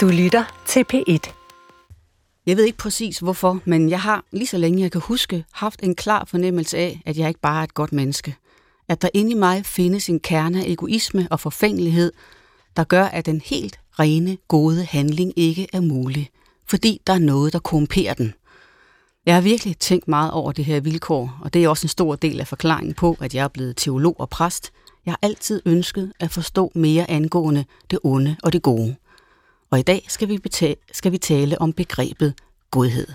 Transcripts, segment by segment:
Du lytter til P1. Jeg ved ikke præcis hvorfor, men jeg har lige så længe jeg kan huske haft en klar fornemmelse af, at jeg ikke bare er et godt menneske. At der inde i mig findes en kerne af egoisme og forfængelighed, der gør, at den helt rene, gode handling ikke er mulig, fordi der er noget, der korrumperer den. Jeg har virkelig tænkt meget over det her vilkår, og det er også en stor del af forklaringen på, at jeg er blevet teolog og præst. Jeg har altid ønsket at forstå mere angående det onde og det gode. Og i dag skal vi, betale, skal vi tale om begrebet godhed.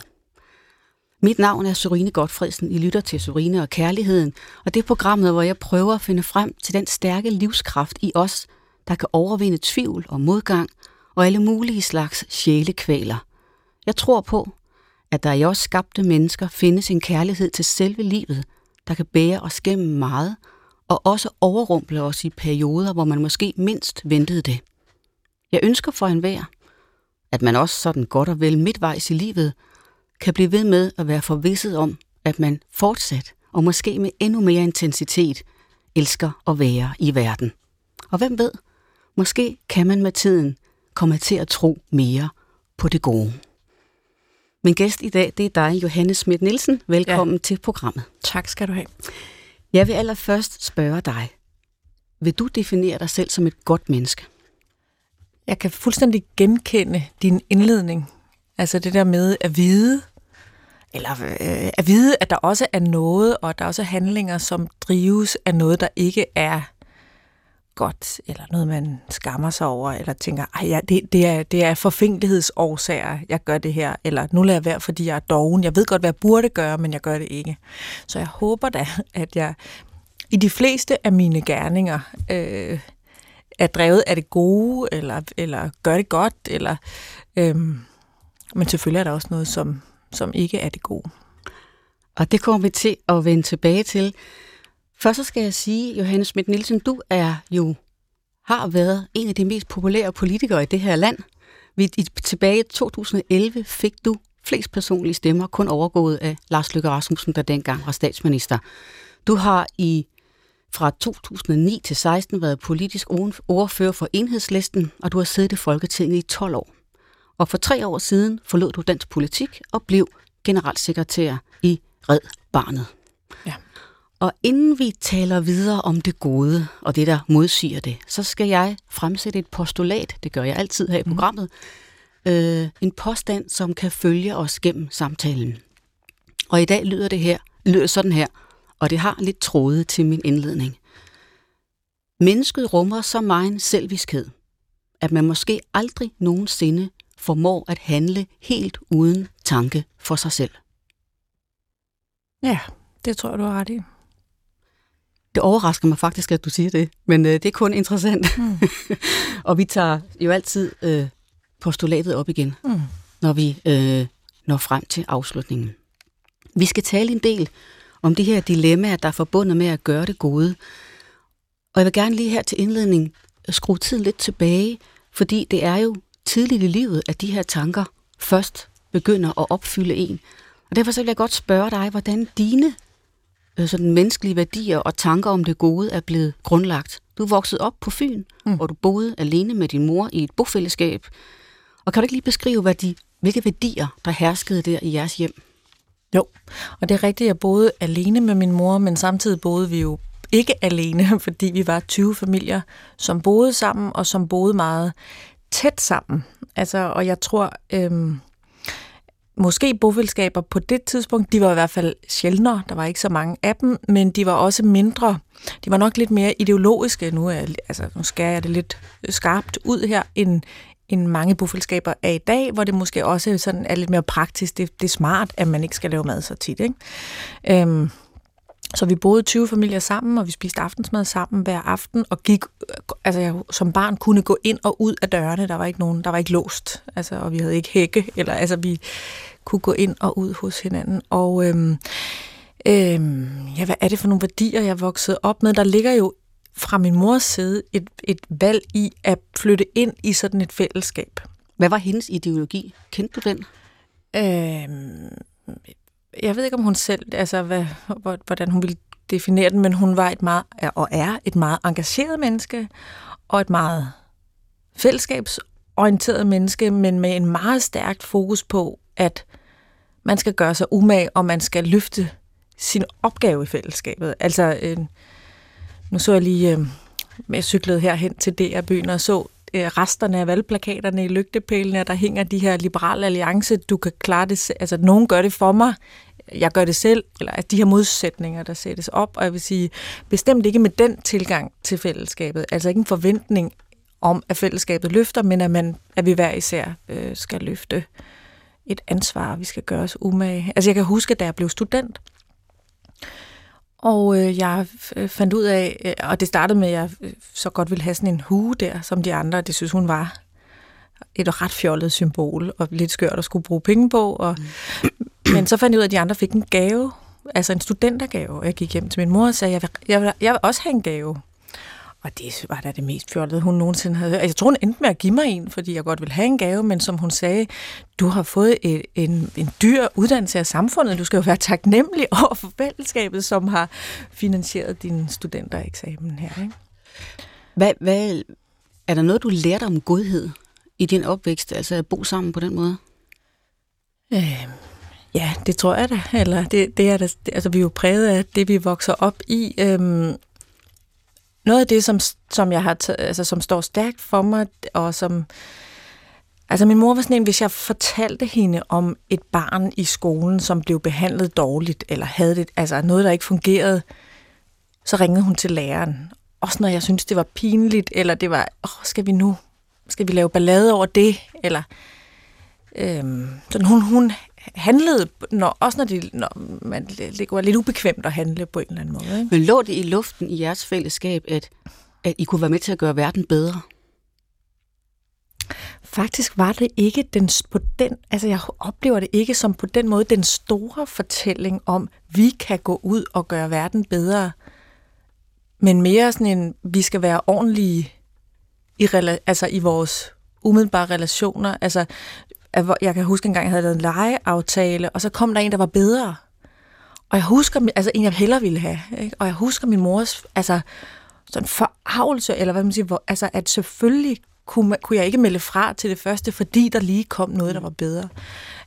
Mit navn er Sorine Godfredsen. I lytter til Sorine og Kærligheden, og det er programmet, hvor jeg prøver at finde frem til den stærke livskraft i os, der kan overvinde tvivl og modgang og alle mulige slags sjælekvaler. Jeg tror på, at der i os skabte mennesker findes en kærlighed til selve livet, der kan bære os gennem meget, og også overrumple os i perioder, hvor man måske mindst ventede det. Jeg ønsker for enhver, at man også sådan godt og vel midtvejs i livet kan blive ved med at være forvisset om, at man fortsat og måske med endnu mere intensitet elsker at være i verden. Og hvem ved, måske kan man med tiden komme til at tro mere på det gode. Min gæst i dag, det er dig, Johannes Schmidt Nielsen. Velkommen ja. til programmet. Tak skal du have. Jeg vil allerførst spørge dig. Vil du definere dig selv som et godt menneske? Jeg kan fuldstændig genkende din indledning. Altså det der med at vide, eller øh, at vide, at der også er noget, og der er også handlinger, som drives af noget, der ikke er godt, eller noget, man skammer sig over, eller tænker, at ja, det, det, er, det er forfængelighedsårsager, jeg gør det her, eller nu lader jeg være, fordi jeg er doven. Jeg ved godt, hvad jeg burde gøre, men jeg gør det ikke. Så jeg håber da, at jeg i de fleste af mine gerninger øh, er drevet af det gode, eller, eller gør det godt, eller, øhm, men selvfølgelig er der også noget, som, som ikke er det gode. Og det kommer vi til at vende tilbage til. Først så skal jeg sige, Johannes Schmidt Nielsen, du er jo har været en af de mest populære politikere i det her land. Vi, i, tilbage i 2011 fik du flest personlige stemmer, kun overgået af Lars Løkke Rasmussen, der dengang var statsminister. Du har i fra 2009 til 16 været politisk ordfører for enhedslisten, og du har siddet i Folketinget i 12 år. Og for tre år siden forlod du dansk politik og blev generalsekretær i Red Barnet. Ja. Og inden vi taler videre om det gode og det, der modsiger det, så skal jeg fremsætte et postulat, det gør jeg altid her i mhm. programmet, mm. øh, en påstand, som kan følge os gennem samtalen. Og i dag lyder det her, lyder sådan her, og det har lidt trådet til min indledning. Mennesket rummer så meget selviskhed, at man måske aldrig nogensinde formår at handle helt uden tanke for sig selv. Ja, det tror jeg, du har ret i. Det overrasker mig faktisk, at du siger det, men øh, det er kun interessant. Mm. og vi tager jo altid øh, postulatet op igen, mm. når vi øh, når frem til afslutningen. Vi skal tale en del om de her dilemmaer, der er forbundet med at gøre det gode. Og jeg vil gerne lige her til indledning skrue tiden lidt tilbage, fordi det er jo tidligt i livet, at de her tanker først begynder at opfylde en. Og derfor så vil jeg godt spørge dig, hvordan dine øh, sådan menneskelige værdier og tanker om det gode er blevet grundlagt. Du er vokset op på Fyn, mm. hvor du boede alene med din mor i et bofællesskab. Og kan du ikke lige beskrive, hvad de, hvilke værdier, der herskede der i jeres hjem? Jo, og det er rigtigt, jeg boede alene med min mor, men samtidig boede vi jo ikke alene, fordi vi var 20 familier, som boede sammen, og som boede meget tæt sammen. Altså, og jeg tror, øhm, måske bofællesskaber på det tidspunkt, de var i hvert fald sjældnere, der var ikke så mange af dem, men de var også mindre, de var nok lidt mere ideologiske, nu, er, altså, nu skærer jeg det lidt skarpt ud her, end, end mange bofællesskaber er i dag, hvor det måske også sådan er lidt mere praktisk. Det, det er smart, at man ikke skal lave mad så tit. Ikke? Øhm, så vi boede 20 familier sammen, og vi spiste aftensmad sammen hver aften, og gik, altså jeg som barn kunne gå ind og ud af dørene. Der var ikke nogen, der var ikke låst, altså, og vi havde ikke hække, eller altså vi kunne gå ind og ud hos hinanden. Og øhm, øhm, ja, hvad er det for nogle værdier, jeg voksede op med? Der ligger jo fra min mors side et, et valg i at flytte ind i sådan et fællesskab. Hvad var hendes ideologi? Kendte du den? Øhm, jeg ved ikke, om hun selv, altså hvad, hvordan hun ville definere den, men hun var et meget, og er et meget engageret menneske, og et meget fællesskabs orienteret menneske, men med en meget stærkt fokus på, at man skal gøre sig umage, og man skal løfte sin opgave i fællesskabet. Altså, øh, nu så jeg lige, øh, jeg cyklede herhen til DR-byen og så øh, resterne af valgplakaterne i lygtepælene, der hænger de her liberale alliance, du kan klare det, altså nogen gør det for mig, jeg gør det selv, eller at de her modsætninger, der sættes op, og jeg vil sige, bestemt ikke med den tilgang til fællesskabet, altså ikke en forventning om, at fællesskabet løfter, men at, man, at vi hver især øh, skal løfte et ansvar, vi skal gøre os umage. Altså jeg kan huske, da jeg blev student, og øh, jeg fandt ud af, øh, og det startede med, at jeg øh, så godt ville have sådan en hue der, som de andre, det synes hun var et ret fjollet symbol, og lidt skørt at skulle bruge penge på. Og, mm. Men så fandt jeg ud af, at de andre fik en gave, altså en studentergave. Jeg gik hjem til min mor og sagde, at jeg vil, jeg vil, jeg vil også have en gave. Og det var da det mest fjollede, hun nogensinde havde. Altså, jeg tror, hun endte med at give mig en, fordi jeg godt ville have en gave, men som hun sagde, du har fået et, en, en dyr uddannelse af samfundet. Du skal jo være taknemmelig over for fællesskabet, som har finansieret din studentereksamen her. Ikke? Hvad, hvad, er der noget, du lærte om godhed i din opvækst, altså at bo sammen på den måde? Øh, ja, det tror jeg da. Eller det, det er da, altså, vi er jo præget af det, vi vokser op i. Øhm, noget af det, som, som, jeg har altså, som står stærkt for mig, og som... Altså min mor var sådan en, hvis jeg fortalte hende om et barn i skolen, som blev behandlet dårligt, eller havde det, altså noget, der ikke fungerede, så ringede hun til læreren. Også når jeg syntes, det var pinligt, eller det var, åh, skal vi nu, skal vi lave ballade over det, eller øhm, sådan hun, hun handlede, når, også når, de, når man, det var lidt ubekvemt at handle på en eller anden måde. Ikke? Men lå det i luften i jeres fællesskab, at, at I kunne være med til at gøre verden bedre? Faktisk var det ikke den, på den, altså jeg oplever det ikke som på den måde den store fortælling om, vi kan gå ud og gøre verden bedre, men mere sådan en, vi skal være ordentlige i, altså i vores umiddelbare relationer. Altså, jeg kan huske en gang, jeg havde lavet en legeaftale, og så kom der en, der var bedre. Og jeg husker, altså en, jeg hellere ville have. Ikke? Og jeg husker min mors, altså sådan forarvelse, eller hvad man siger, hvor, altså at selvfølgelig kunne, man, kunne jeg ikke melde fra til det første, fordi der lige kom noget, der var bedre.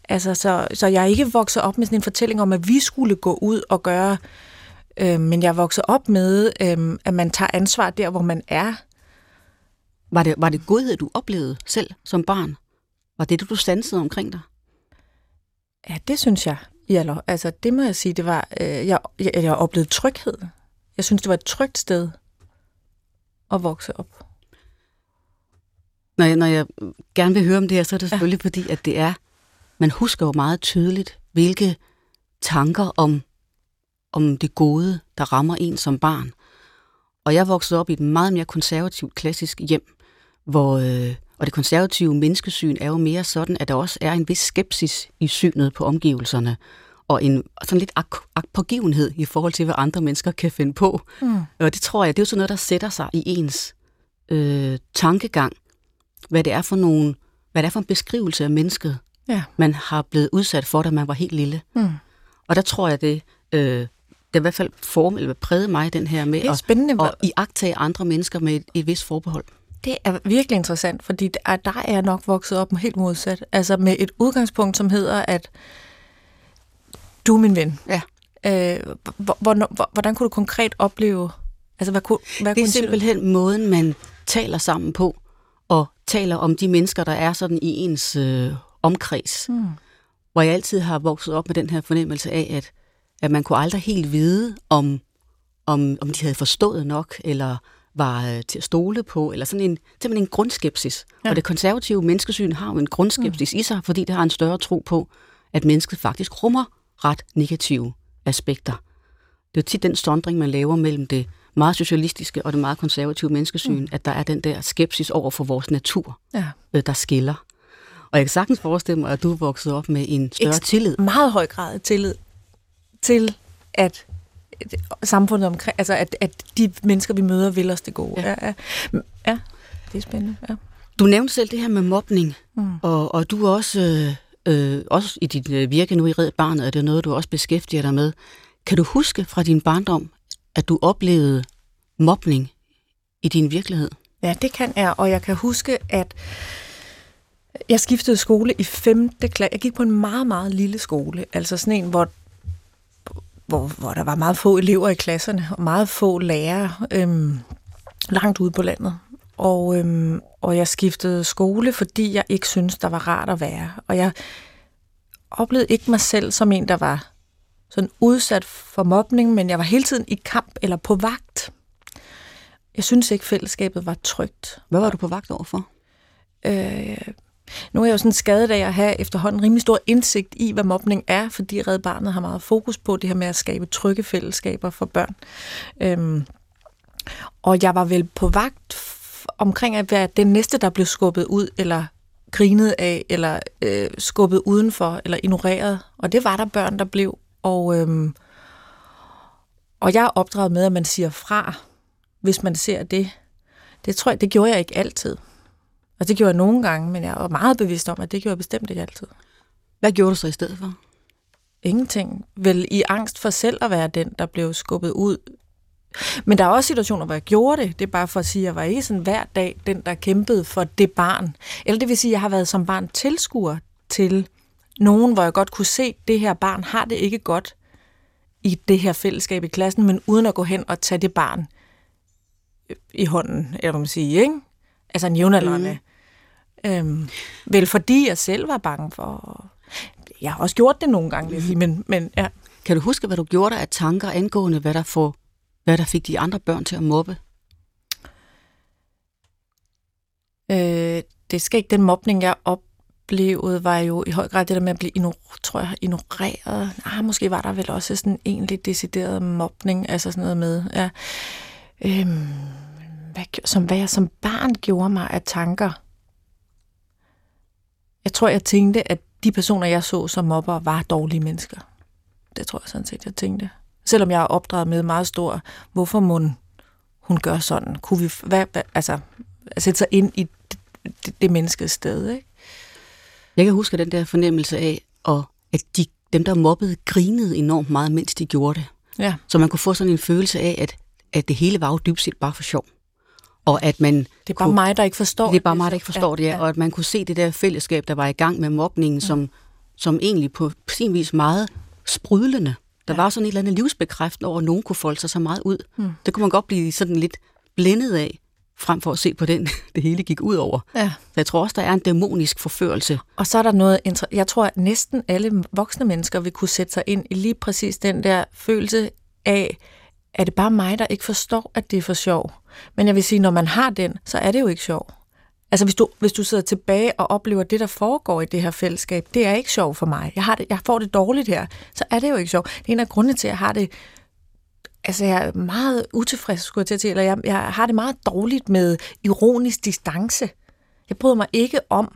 Altså, så, så jeg er ikke vokset op med sådan en fortælling om, at vi skulle gå ud og gøre, øh, men jeg er vokset op med, øh, at man tager ansvar der, hvor man er. Var det, var det godhed, du oplevede selv som barn? Var det, du stansede omkring dig? Ja, det synes jeg. Ja, altså, det må jeg sige, det var, øh, jeg, jeg, jeg oplevede tryghed. Jeg synes, det var et trygt sted at vokse op. Når jeg, når jeg gerne vil høre om det her, så er det selvfølgelig ja. fordi, at det er, man husker jo meget tydeligt, hvilke tanker om, om det gode, der rammer en som barn. Og jeg voksede op i et meget mere konservativt, klassisk hjem, hvor, øh, og det konservative menneskesyn er jo mere sådan, at der også er en vis skepsis i synet på omgivelserne, og en sådan lidt ak- pågivenhed i forhold til, hvad andre mennesker kan finde på. Mm. Og det tror jeg, det er jo sådan noget, der sætter sig i ens øh, tankegang, hvad det er for nogle, hvad det er for en beskrivelse af mennesket, ja. man har blevet udsat for, da man var helt lille. Mm. Og der tror jeg, det, øh, det i hvert fald form, eller præget mig, den her med at, at iagtage andre mennesker med et, et vist forbehold. Det er virkelig interessant, fordi der, er jeg nok vokset op helt modsat. Altså med et udgangspunkt, som hedder, at du er min ven. Ja. Øh, hvordan, hvordan kunne du konkret opleve... Altså, hvad, kunne, hvad det er kunne simpelthen måden, man taler sammen på, og taler om de mennesker, der er sådan i ens øh, omkreds. Hmm. Hvor jeg altid har vokset op med den her fornemmelse af, at, at man kunne aldrig helt vide, om, om, om de havde forstået nok, eller var øh, til at stole på, eller sådan en, simpelthen en grundskepsis. Ja. Og det konservative menneskesyn har jo en grundskepsis mm. i sig, fordi det har en større tro på, at mennesket faktisk rummer ret negative aspekter. Det er jo tit den sondring, man laver mellem det meget socialistiske og det meget konservative menneskesyn, mm. at der er den der skepsis over for vores natur, ja. øh, der skiller. Og jeg kan sagtens forestille mig, at du er vokset op med en større Et tillid. meget høj grad af tillid til, at samfundet omkring, altså at, at de mennesker, vi møder, vil os det gode. Ja, ja. ja det er spændende. Ja. Du nævnte selv det her med mobning, mm. og, og du er også, øh, øh, også i dit øh, virke nu i Red Barnet, er det noget, du også beskæftiger dig med. Kan du huske fra din barndom, at du oplevede mobning i din virkelighed? Ja, det kan jeg, og jeg kan huske, at Jeg skiftede skole i 5. klasse. Jeg gik på en meget, meget lille skole. Altså sådan en, hvor, hvor, hvor der var meget få elever i klasserne, og meget få lærere øhm, langt ude på landet. Og, øhm, og jeg skiftede skole, fordi jeg ikke syntes, der var rart at være. Og jeg oplevede ikke mig selv som en, der var sådan udsat for mobning, men jeg var hele tiden i kamp eller på vagt. Jeg synes ikke, fællesskabet var trygt. Hvad var du på vagt overfor? Øh, nu er jeg jo sådan skadet af at have efterhånden rimelig stor indsigt i, hvad mobning er, fordi Red Barnet har meget fokus på det her med at skabe trygge fællesskaber for børn. Øhm, og jeg var vel på vagt omkring at være den næste, der blev skubbet ud, eller grinet af, eller øh, skubbet udenfor, eller ignoreret. Og det var der børn, der blev. Og, øhm, og jeg er opdraget med, at man siger fra, hvis man ser det. Det tror jeg, det gjorde jeg ikke altid. Og det gjorde jeg nogle gange, men jeg var meget bevidst om, at det gjorde jeg bestemt ikke altid. Hvad gjorde du så i stedet for? Ingenting. Vel i angst for selv at være den, der blev skubbet ud. Men der er også situationer, hvor jeg gjorde det. Det er bare for at sige, at jeg var ikke sådan hver dag den, der kæmpede for det barn. Eller det vil sige, at jeg har været som barn tilskuer til nogen, hvor jeg godt kunne se, at det her barn har det ikke godt i det her fællesskab i klassen, men uden at gå hen og tage det barn i hånden, eller hvad man siger, ikke? Altså en jævnaldrende. Mm. Øhm, vel fordi jeg selv var bange for... Jeg har også gjort det nogle gange, vil jeg sige, men, men ja. Kan du huske, hvad du gjorde der af tanker angående, hvad der, får, hvad der fik de andre børn til at mobbe? Øh, det skal ikke den mobning, jeg oplevede, var jo i høj grad det der med at blive ignoreret, tror jeg, ignoreret. Ah, måske var der vel også sådan egentlig decideret mobning, altså sådan noget med, ja. Øhm, hvad, som hvad jeg som barn gjorde mig af tanker. Jeg tror, jeg tænkte, at de personer, jeg så som mobber, var dårlige mennesker. Det tror jeg sådan set, jeg tænkte. Selvom jeg er opdraget med meget stor, hvorfor må hun gør sådan? Kunne vi, hvad, hvad, altså, sætte sig ind i det, det, det menneskes sted, ikke? Jeg kan huske den der fornemmelse af, og at de, dem, der mobbede, grinede enormt meget, mens de gjorde det. Ja. Så man kunne få sådan en følelse af, at, at det hele var jo dybt set bare for sjov. Og at man det er bare kunne, mig, der ikke forstår det. er bare mig, der ikke forstår ja, det, ja. ja. Og at man kunne se det der fællesskab, der var i gang med mobningen, ja. som, som egentlig på sin vis meget sprudlende. Der ja. var sådan et eller andet livsbekræftende over, at nogen kunne folde sig så meget ud. Mm. Det kunne man godt blive sådan lidt blændet af, frem for at se på den, det hele gik ud over. Ja. Så jeg tror også, der er en dæmonisk forførelse. Og så er der noget, jeg tror, at næsten alle voksne mennesker vil kunne sætte sig ind i lige præcis den der følelse af, er det bare mig, der ikke forstår, at det er for sjov? Men jeg vil sige, når man har den, så er det jo ikke sjov. Altså hvis du, hvis du sidder tilbage og oplever det, der foregår i det her fællesskab, det er ikke sjov for mig. Jeg, har det, jeg får det dårligt her, så er det jo ikke sjov. Det er en af grundene til, at jeg har det altså jeg er meget utilfreds, skulle jeg til at eller jeg, jeg har det meget dårligt med ironisk distance. Jeg bryder mig ikke om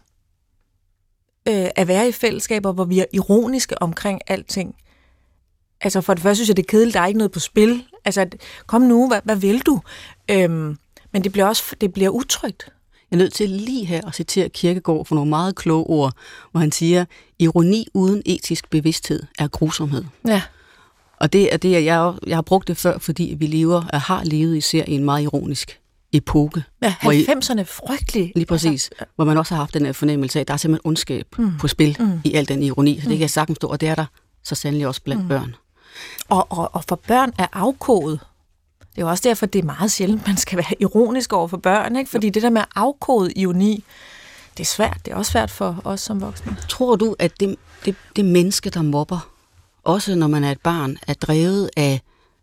øh, at være i fællesskaber, hvor vi er ironiske omkring alting. Altså for det første synes jeg, det er kedeligt, der er ikke noget på spil. Altså kom nu, hvad, hvad vil du? Øhm, men det bliver også det bliver utrygt. Jeg er nødt til lige her at citere Kirkegaard for nogle meget kloge ord, hvor han siger, ironi uden etisk bevidsthed er grusomhed. Ja. Og det er det, jeg, jeg har brugt det før, fordi vi lever, og har levet især i en meget ironisk epoke. Ja, 90'erne frygtelig. Lige præcis. Altså, hvor man også har haft den her fornemmelse af, at der er simpelthen ondskab mm. på spil mm. i al den ironi. Så det mm. kan jeg sagtens stå, og det er der så sandelig også blandt mm. børn. Og, og, og for børn er afkodet. Det er jo også derfor, det er meget sjældent, man skal være ironisk over for børn. Ikke? Fordi det der med at afkode ironi, det er svært. Det er også svært for os som voksne. Tror du, at det, det, det menneske, der mobber, også når man er et barn, er drevet af,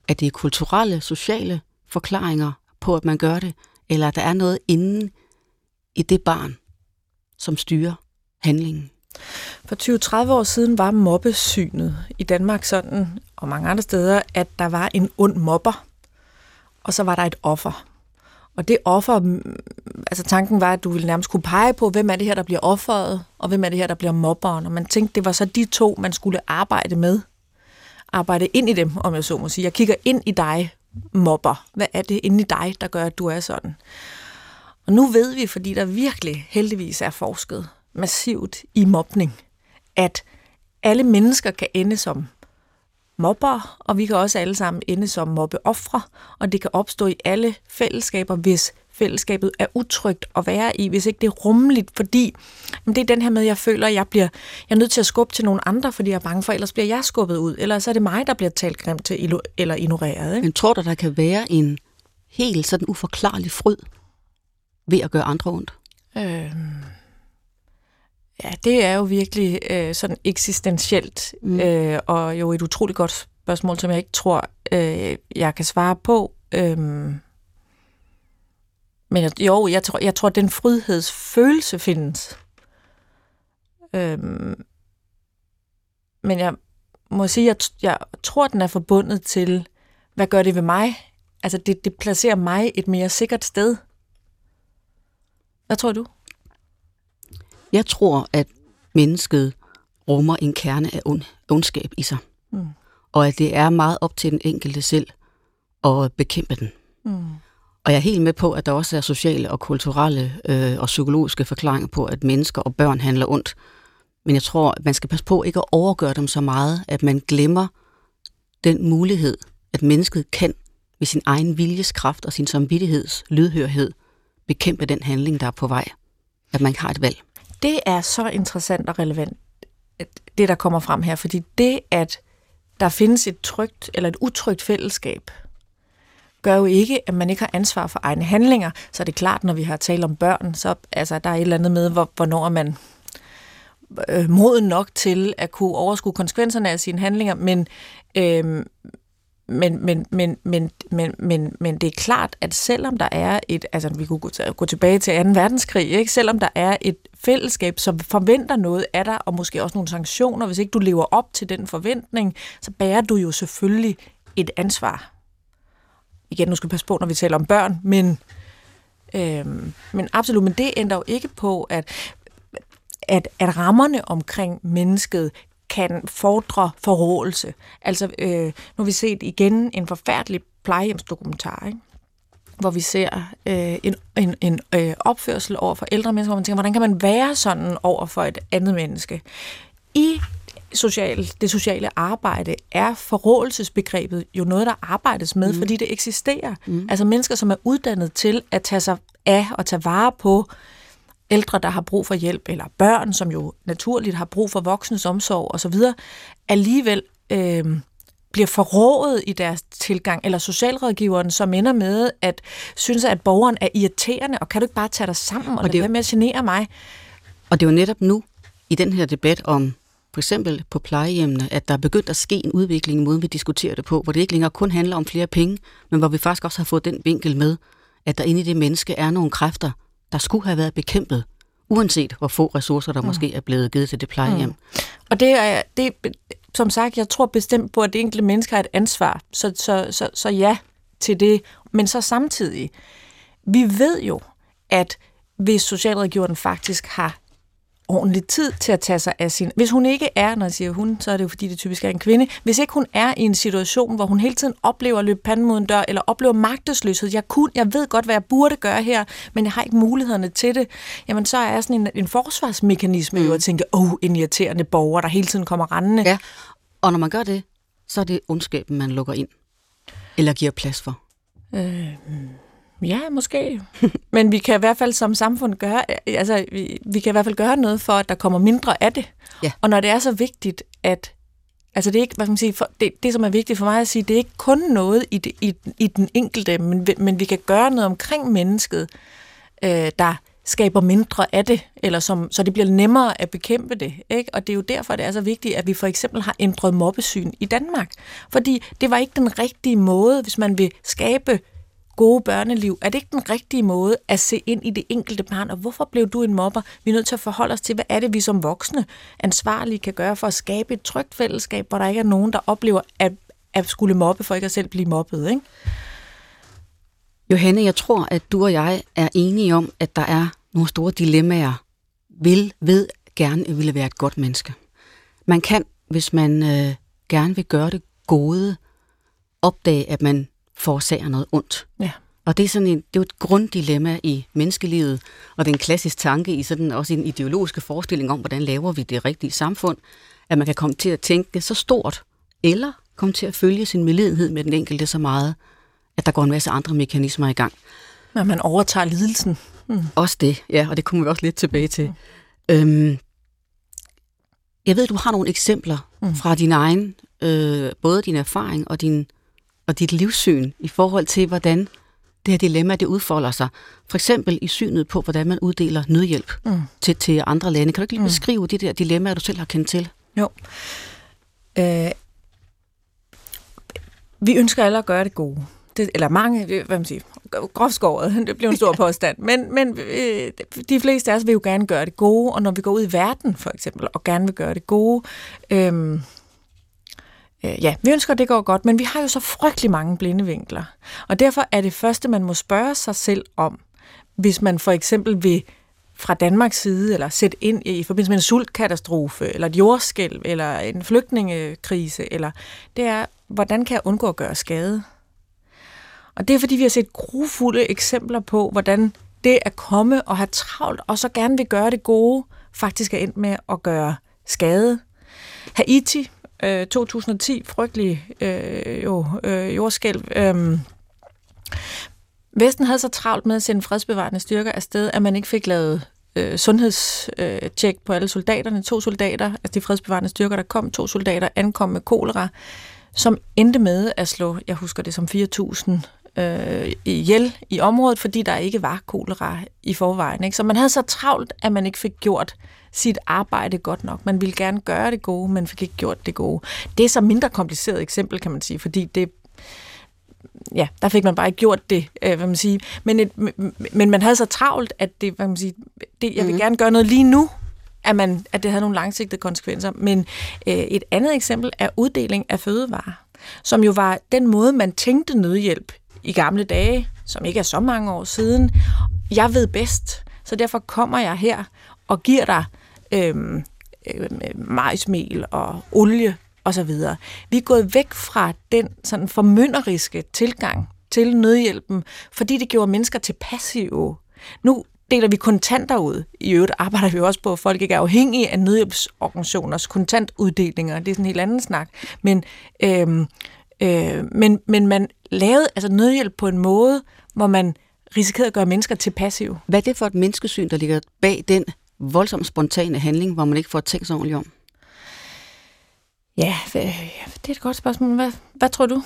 af de kulturelle, sociale forklaringer på, at man gør det, eller at der er noget inde i det barn, som styrer handlingen? For 20-30 år siden var mobbesynet i Danmark sådan, og mange andre steder, at der var en ond mobber, og så var der et offer. Og det offer, mm, altså tanken var, at du ville nærmest kunne pege på, hvem er det her, der bliver offeret, og hvem er det her, der bliver mobberen. Og man tænkte, det var så de to, man skulle arbejde med. Arbejde ind i dem, om jeg så må sige. Jeg kigger ind i dig, mobber. Hvad er det inde i dig, der gør, at du er sådan? Og nu ved vi, fordi der virkelig heldigvis er forsket massivt i mobning, at alle mennesker kan ende som mobber, og vi kan også alle sammen ende som mobbeoffre, og det kan opstå i alle fællesskaber, hvis fællesskabet er utrygt at være i, hvis ikke det er rummeligt, fordi jamen det er den her med, at jeg føler, at jeg bliver jeg er nødt til at skubbe til nogle andre, fordi jeg er bange for, ellers bliver jeg skubbet ud, eller så er det mig, der bliver talt grimt til eller ignoreret. Ikke? Men tror du, der kan være en helt sådan uforklarlig fryd ved at gøre andre ondt? Øhm, ja, det er jo virkelig øh, sådan eksistentielt, mm. øh, og jo et utroligt godt spørgsmål, som jeg ikke tror, øh, jeg kan svare på. Øhm, men jeg, jo, jeg tror, jeg tror, den frihedsfølelse findes. Øhm, men jeg må sige, at jeg, jeg tror, den er forbundet til, hvad gør det ved mig? Altså, det, det placerer mig et mere sikkert sted. Hvad tror du? Jeg tror, at mennesket rummer en kerne af ond, ondskab i sig. Mm. Og at det er meget op til den enkelte selv at bekæmpe den. Mm. Og jeg er helt med på, at der også er sociale og kulturelle øh, og psykologiske forklaringer på, at mennesker og børn handler ondt. Men jeg tror, at man skal passe på ikke at overgøre dem så meget, at man glemmer den mulighed, at mennesket kan ved sin egen viljeskraft og sin samvittigheds lydhørhed bekæmpe den handling, der er på vej. At man har et valg. Det er så interessant og relevant, det der kommer frem her, fordi det, at der findes et trygt eller et utrygt fællesskab, gør jo ikke, at man ikke har ansvar for egne handlinger. Så er det klart, når vi har talt om børn, så altså, der er et eller andet med, hvor, hvornår er man øh, moden nok til at kunne overskue konsekvenserne af sine handlinger, men, øh, men, men, men, men, men, men, men det er klart, at selvom der er et, altså vi kunne gå tilbage til 2. verdenskrig, ikke? selvom der er et fællesskab, som forventer noget af dig, og måske også nogle sanktioner, hvis ikke du lever op til den forventning, så bærer du jo selvfølgelig et ansvar. Igen, nu skal vi passe på, når vi taler om børn, men, øhm, men absolut, men det ændrer jo ikke på, at, at, at rammerne omkring mennesket kan fordre forrådelse. Altså, øh, nu har vi set igen en forfærdelig plejehjemsdokumentar, ikke? hvor vi ser øh, en, en, en øh, opførsel over for ældre mennesker, hvor man tænker, hvordan kan man være sådan over for et andet menneske? I social, det sociale arbejde er forrådelsesbegrebet jo noget, der arbejdes med, mm. fordi det eksisterer. Mm. Altså mennesker, som er uddannet til at tage sig af og tage vare på ældre, der har brug for hjælp, eller børn, som jo naturligt har brug for voksnes omsorg osv., alligevel øh, bliver forrådet i deres tilgang, eller socialrådgiveren, som ender med at synes, at borgeren er irriterende, og kan du ikke bare tage dig sammen og, og lade være med at genere mig? Og det er jo netop nu, i den her debat om for eksempel på plejehjemmene, at der er begyndt at ske en udvikling i måden, vi diskuterer det på, hvor det ikke længere kun handler om flere penge, men hvor vi faktisk også har fået den vinkel med, at der inde i det menneske er nogle kræfter, der skulle have været bekæmpet, uanset hvor få ressourcer, der mm. måske er blevet givet til det plejehjem. Mm. Og det er, det, som sagt, jeg tror bestemt på, at det enkelte menneske har et ansvar, så, så, så, så ja til det. Men så samtidig, vi ved jo, at hvis socialrådgiveren faktisk har ordentlig tid til at tage sig af sin... Hvis hun ikke er, når jeg siger hun, så er det jo fordi, det typisk er en kvinde. Hvis ikke hun er i en situation, hvor hun hele tiden oplever at løbe panden mod en dør, eller oplever magtesløshed, jeg, kun, jeg ved godt, hvad jeg burde gøre her, men jeg har ikke mulighederne til det, jamen så er sådan en, en forsvarsmekanisme mm. jo at tænke, åh, oh, en irriterende borger, der hele tiden kommer rendende. Ja, og når man gør det, så er det ondskaben, man lukker ind. Eller giver plads for. Øh, Ja, måske. Men vi kan i hvert fald som samfund gøre, altså vi, vi kan i hvert fald gøre noget for, at der kommer mindre af det. Ja. Og når det er så vigtigt, at Altså det er ikke, hvad skal man sige, for, det, det som er vigtigt for mig at sige, det er ikke kun noget i, det, i, i den enkelte, men, men vi kan gøre noget omkring mennesket, øh, der skaber mindre af det, eller som, så det bliver nemmere at bekæmpe det. Ikke? Og det er jo derfor, det er så vigtigt, at vi for eksempel har ændret mobbesyn i Danmark. Fordi det var ikke den rigtige måde, hvis man vil skabe gode børneliv, er det ikke den rigtige måde at se ind i det enkelte barn, og hvorfor blev du en mobber? Vi er nødt til at forholde os til, hvad er det, vi som voksne ansvarlige kan gøre for at skabe et trygt fællesskab, hvor der ikke er nogen, der oplever at, at skulle mobbe, for ikke at selv blive mobbet, ikke? Johanne, jeg tror, at du og jeg er enige om, at der er nogle store dilemmaer. Vil, ved gerne ville være et godt menneske. Man kan, hvis man øh, gerne vil gøre det gode, opdage, at man forårsager noget ondt. Ja. Og det er, sådan en, det er jo et grunddilemma i menneskelivet, og det er en klassisk tanke i sådan også en ideologisk forestilling om, hvordan laver vi det rigtige samfund, at man kan komme til at tænke så stort, eller komme til at følge sin medlidenhed med den enkelte så meget, at der går en masse andre mekanismer i gang. Når man overtager lidelsen. Mm. Også det, ja, og det kommer vi også lidt tilbage til. Mm. Øhm, jeg ved, du har nogle eksempler mm. fra din egen, øh, både din erfaring og, din, og dit livssyn i forhold til, hvordan det her dilemma, det udfolder sig. For eksempel i synet på, hvordan man uddeler nødhjælp mm. til, til andre lande. Kan du ikke lige mm. beskrive de der dilemmaer, du selv har kendt til? Jo. Øh, vi ønsker alle at gøre det gode. Det, eller mange, hvad man siger, groftskåret, det bliver en stor påstand, men, men øh, de fleste af os vil jo gerne gøre det gode, og når vi går ud i verden for eksempel, og gerne vil gøre det gode, øh, øh, ja, vi ønsker, at det går godt, men vi har jo så frygtelig mange blinde vinkler. Og derfor er det første, man må spørge sig selv om, hvis man for eksempel vil fra Danmarks side, eller sætte ind i, i forbindelse med en sultkatastrofe, eller et jordskælv, eller en flygtningekrise, eller det er, hvordan kan jeg undgå at gøre skade? Og det er, fordi vi har set grufulde eksempler på, hvordan det at komme og have travlt, og så gerne vil gøre det gode, faktisk er endt med at gøre skade. Haiti, øh, 2010, frygtelig øh, jo, øh, jordskælv. Øh, Vesten havde så travlt med at sende fredsbevarende styrker afsted, at man ikke fik lavet øh, sundhedstjek øh, på alle soldaterne. To soldater, altså de fredsbevarende styrker, der kom, to soldater ankom med kolera, som endte med at slå, jeg husker det som 4.000 øh, ihjel i området, fordi der ikke var kolera i forvejen. Ikke? Så man havde så travlt, at man ikke fik gjort sit arbejde godt nok. Man ville gerne gøre det gode, men fik ikke gjort det gode. Det er så mindre kompliceret eksempel, kan man sige, fordi det ja, der fik man bare ikke gjort det, øh, hvad man sige. Men, et, men man havde så travlt, at det, hvad man sige, det, jeg vil mm. gerne gøre noget lige nu, at, man, at det havde nogle langsigtede konsekvenser. Men øh, et andet eksempel er uddeling af fødevarer, som jo var den måde, man tænkte nødhjælp i gamle dage, som ikke er så mange år siden. Jeg ved bedst, så derfor kommer jeg her og giver dig øhm, øh, majsmel og olie og så videre. Vi er gået væk fra den sådan formynderiske tilgang til nødhjælpen, fordi det gjorde mennesker til passive. Nu deler vi kontanter ud. I øvrigt arbejder vi også på, at folk ikke er afhængige af nødhjælpsorganisationers kontantuddelinger. Det er sådan en helt anden snak. Men, øhm, øh, men, men man lavede altså nødhjælp på en måde, hvor man risikerede at gøre mennesker til passive. Hvad er det for et menneskesyn, der ligger bag den voldsomt spontane handling, hvor man ikke får tænkt sig ordentligt om? Ja, det er et godt spørgsmål. Hvad, hvad tror du?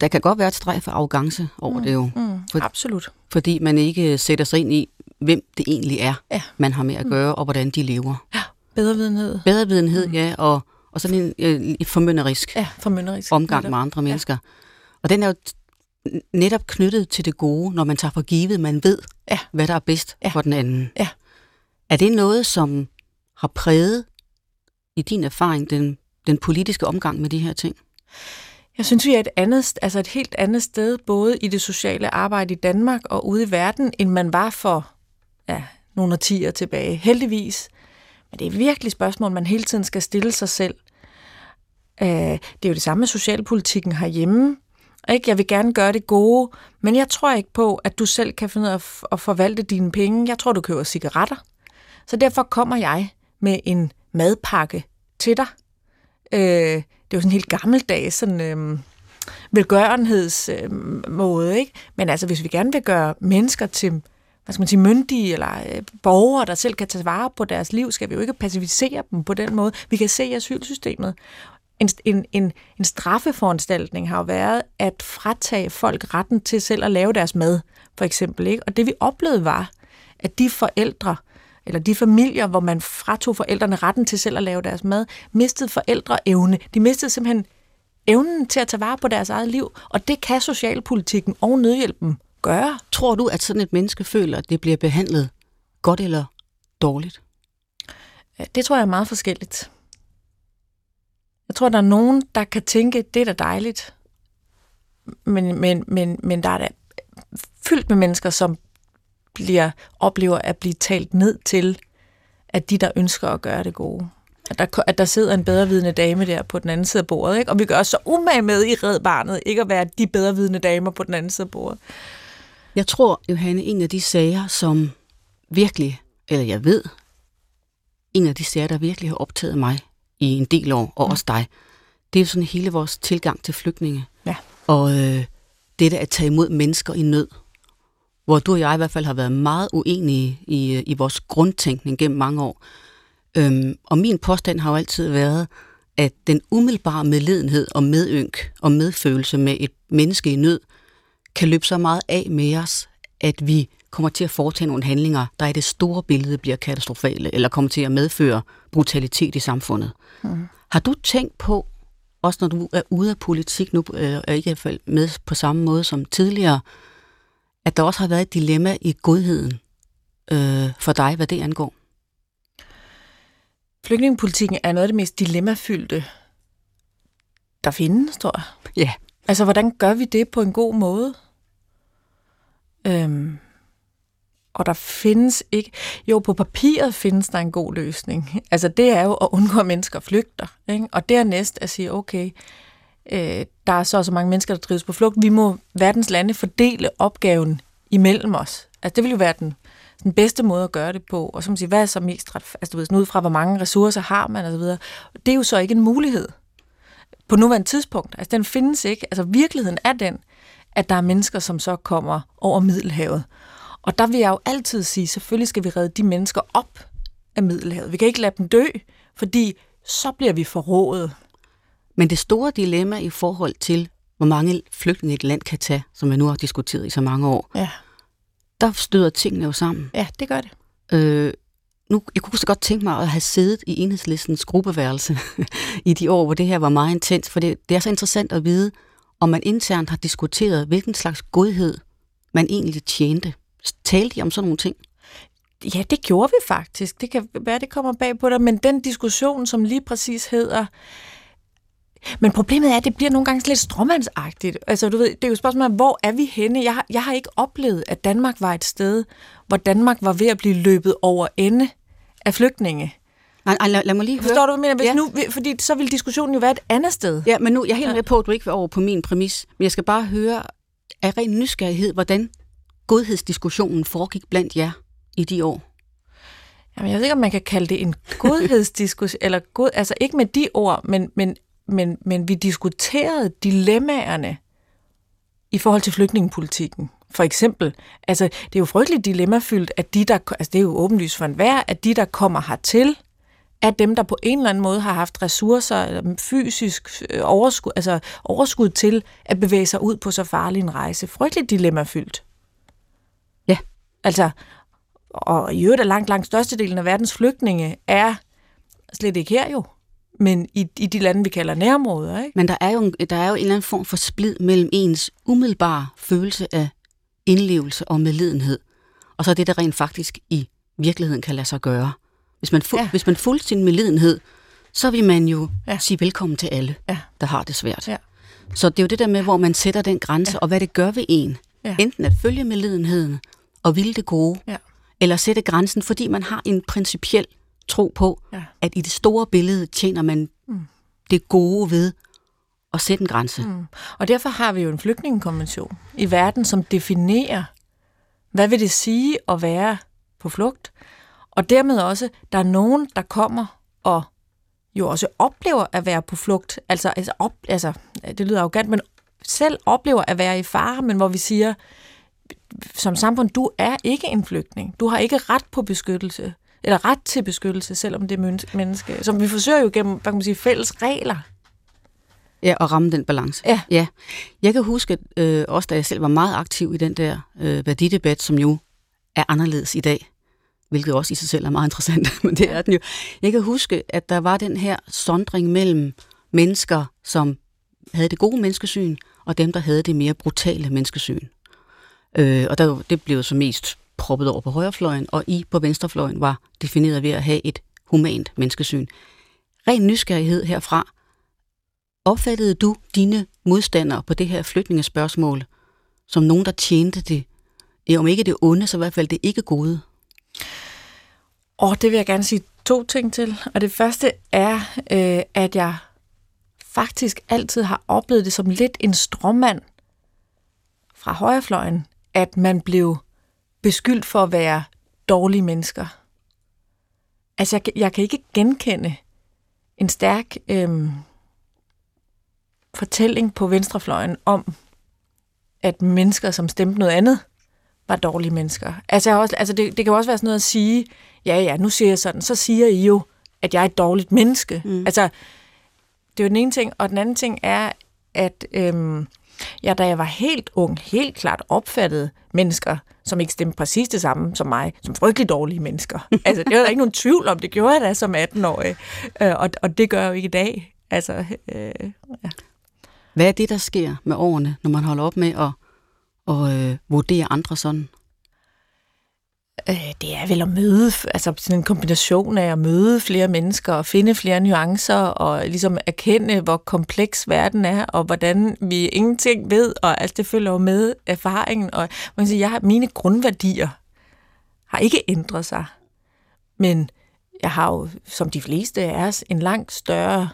Der kan godt være et streg for arrogance over mm, det jo. Mm, for, absolut. Fordi man ikke sætter sig ind i, hvem det egentlig er, ja. man har med at mm. gøre, mm. og hvordan de lever. Ja, bedrevidenhed. Bedrevidenhed, mm. ja, og, og sådan en øh, formynderisk, ja, formynderisk omgang netop. med andre mennesker. Ja. Og den er jo netop knyttet til det gode, når man tager for givet, man ved, ja. hvad der er bedst ja. for den anden. Ja. Er det noget, som har præget i din erfaring den, den politiske omgang med de her ting? Jeg synes, vi er et, andet, altså et helt andet sted, både i det sociale arbejde i Danmark og ude i verden, end man var for ja, nogle årtier tilbage. Heldigvis. Men det er virkelig et spørgsmål, man hele tiden skal stille sig selv. Øh, det er jo det samme med socialpolitikken herhjemme. Ikke? Jeg vil gerne gøre det gode, men jeg tror ikke på, at du selv kan finde ud af at forvalte dine penge. Jeg tror, du køber cigaretter. Så derfor kommer jeg med en madpakke til dig. Øh, det er jo sådan en helt gammeldags sådan, øh, velgørenhedsmåde, øh, ikke? Men altså, hvis vi gerne vil gøre mennesker til hvad skal man sige, myndige eller øh, borgere, der selv kan tage vare på deres liv, skal vi jo ikke passivisere dem på den måde. Vi kan se i asylsystemet. En, en, en, en straffeforanstaltning har jo været at fratage folk retten til selv at lave deres mad, for eksempel. Ikke? Og det vi oplevede var, at de forældre, eller de familier, hvor man fratog forældrene retten til selv at lave deres mad, mistede forældreevne. De mistede simpelthen evnen til at tage vare på deres eget liv, og det kan socialpolitikken og nødhjælpen gøre. Tror du, at sådan et menneske føler, at det bliver behandlet godt eller dårligt? Det tror jeg er meget forskelligt. Jeg tror, der er nogen, der kan tænke, det er da dejligt, men, men, men, men der er da fyldt med mennesker, som bliver, oplever at blive talt ned til, at de, der ønsker at gøre det gode. At der, at der sidder en bedrevidende dame der på den anden side af bordet, ikke? og vi gør os så umage med i Red Barnet, ikke at være de bedrevidende damer på den anden side af bordet. Jeg tror, Johanne, en af de sager, som virkelig, eller jeg ved, en af de sager, der virkelig har optaget mig i en del år, og mm. også dig, det er jo sådan hele vores tilgang til flygtninge. Ja. Og øh, dette at tage imod mennesker i nød, hvor du og jeg i hvert fald har været meget uenige i, i vores grundtænkning gennem mange år. Øhm, og min påstand har jo altid været, at den umiddelbare medledenhed og medynk og medfølelse med et menneske i nød kan løbe så meget af med os, at vi kommer til at foretage nogle handlinger, der i det store billede bliver katastrofale, eller kommer til at medføre brutalitet i samfundet. Mm. Har du tænkt på, også når du er ude af politik nu, øh, er ikke i hvert fald med på samme måde som tidligere, at der også har været et dilemma i godheden øh, for dig, hvad det angår? Flygtningepolitikken er noget af det mest dilemmafyldte, der findes, tror jeg. Ja. Altså, hvordan gør vi det på en god måde? Øhm, og der findes ikke... Jo, på papiret findes der en god løsning. Altså, det er jo at undgå, at mennesker flygter. Ikke? Og dernæst at sige, okay, øh, der er så og så mange mennesker, der drives på flugt. Vi må verdens lande fordele opgaven imellem os. Altså, det vil jo være den, den bedste måde at gøre det på. Og så må sige, hvad er så mest altså, du ved, ud fra, hvor mange ressourcer har man, og så videre. Det er jo så ikke en mulighed på nuværende tidspunkt. Altså, den findes ikke. Altså, virkeligheden er den, at der er mennesker, som så kommer over Middelhavet. Og der vil jeg jo altid sige, selvfølgelig skal vi redde de mennesker op af Middelhavet. Vi kan ikke lade dem dø, fordi så bliver vi forrådet. Men det store dilemma i forhold til, hvor mange flygtninge et land kan tage, som vi nu har diskuteret i så mange år, ja. der støder tingene jo sammen. Ja, det gør det. Øh, nu, jeg kunne så godt tænke mig at have siddet i enhedslistens gruppeværelse i de år, hvor det her var meget intens, for det, det er så interessant at vide, om man internt har diskuteret, hvilken slags godhed man egentlig tjente. Talte de om sådan nogle ting? Ja, det gjorde vi faktisk. Det kan være, det kommer bag på dig, men den diskussion, som lige præcis hedder, men problemet er, at det bliver nogle gange lidt stråmandsagtigt. Altså, du ved, det er jo spørgsmålet, hvor er vi henne? Jeg har, jeg har ikke oplevet, at Danmark var et sted, hvor Danmark var ved at blive løbet over ende af flygtninge. Nej, nej lad, lad mig lige høre. Forstår du, hvad jeg mener? Hvis ja. nu, fordi så vil diskussionen jo være et andet sted. Ja, men nu, jeg er helt ja. med på, at du ikke vil over på min præmis, men jeg skal bare høre af ren nysgerrighed, hvordan godhedsdiskussionen foregik blandt jer i de år. Jamen, jeg ved ikke, om man kan kalde det en godhedsdiskussion, eller god, altså ikke med de ord, men, men, men, men vi diskuterede dilemmaerne i forhold til flygtningepolitikken. For eksempel, altså det er jo frygteligt dilemmafyldt, at de, der, altså det er jo åbenlyst for enhver, at de, der kommer hertil, er dem, der på en eller anden måde har haft ressourcer, eller fysisk øh, overskud, altså overskud til at bevæge sig ud på så farlig en rejse. Frygteligt dilemmafyldt. Ja. Altså, og i øvrigt er langt, langt størstedelen af verdens flygtninge er slet ikke her jo, men i, i de lande, vi kalder nærområder. Ikke? Men der er, jo der er jo en eller anden form for splid mellem ens umiddelbare følelse af indlevelse og medlidenhed, og så det, der rent faktisk i virkeligheden kan lade sig gøre. Hvis man, fu- ja. hvis man fulgte sin medlidenhed, så vil man jo ja. sige velkommen til alle, ja. der har det svært. Ja. Så det er jo det der med, hvor man sætter den grænse, ja. og hvad det gør ved en. Ja. Enten at følge medlidenheden og ville det gode, ja. eller sætte grænsen, fordi man har en principiel tro på, ja. at i det store billede tjener man mm. det gode ved at sætte en grænse. Mm. Og derfor har vi jo en flygtningekonvention i verden, som definerer, hvad vil det sige at være på flugt, og dermed også, der er nogen, der kommer og jo også oplever at være på flugt. Altså, altså, op, altså det lyder arrogant, men selv oplever at være i fare, men hvor vi siger, som samfund, du er ikke en flygtning. Du har ikke ret på beskyttelse, eller ret til beskyttelse, selvom det er menneske. Som vi forsøger jo gennem, hvad kan man sige, fælles regler. Ja, og ramme den balance. Ja. ja. Jeg kan huske, øh, også da jeg selv var meget aktiv i den der øh, værdidebat, som jo er anderledes i dag, hvilket også i sig selv er meget interessant, men det er den jo. Jeg kan huske, at der var den her sondring mellem mennesker, som havde det gode menneskesyn, og dem, der havde det mere brutale menneskesyn. Øh, og der, det blev så mest proppet over på højrefløjen, og I på venstrefløjen var defineret ved at have et humant menneskesyn. Ren nysgerrighed herfra. Opfattede du dine modstandere på det her flytningespørgsmål som nogen, der tjente det, om ikke det onde, så i hvert fald det ikke gode? Og det vil jeg gerne sige to ting til. Og det første er, øh, at jeg faktisk altid har oplevet det som lidt en stråmand fra højrefløjen, at man blev beskyldt for at være dårlige mennesker. Altså, jeg, jeg kan ikke genkende en stærk øh, fortælling på venstrefløjen om, at mennesker, som stemte noget andet, var dårlige mennesker. Altså, jeg også, altså det, det kan jo også være sådan noget at sige, ja, ja, nu siger jeg sådan, så siger I jo, at jeg er et dårligt menneske. Mm. Altså, det er jo den ene ting, og den anden ting er, at øhm, jeg, da jeg var helt ung, helt klart opfattede mennesker, som ikke stemte præcis det samme som mig, som frygtelig dårlige mennesker. altså, det var der ikke nogen tvivl om, det gjorde jeg da som 18-årig, øh, og, og det gør jeg jo ikke i dag. Altså, øh. Hvad er det, der sker med årene, når man holder op med at, at øh, vurdere andre sådan? Øh, det er vel at møde, altså sådan en kombination af at møde flere mennesker og finde flere nuancer og ligesom erkende, hvor kompleks verden er og hvordan vi ingenting ved, og alt det følger jo med erfaringen. Og man kan sige, jeg har, mine grundværdier har ikke ændret sig, men jeg har jo, som de fleste af os, en langt større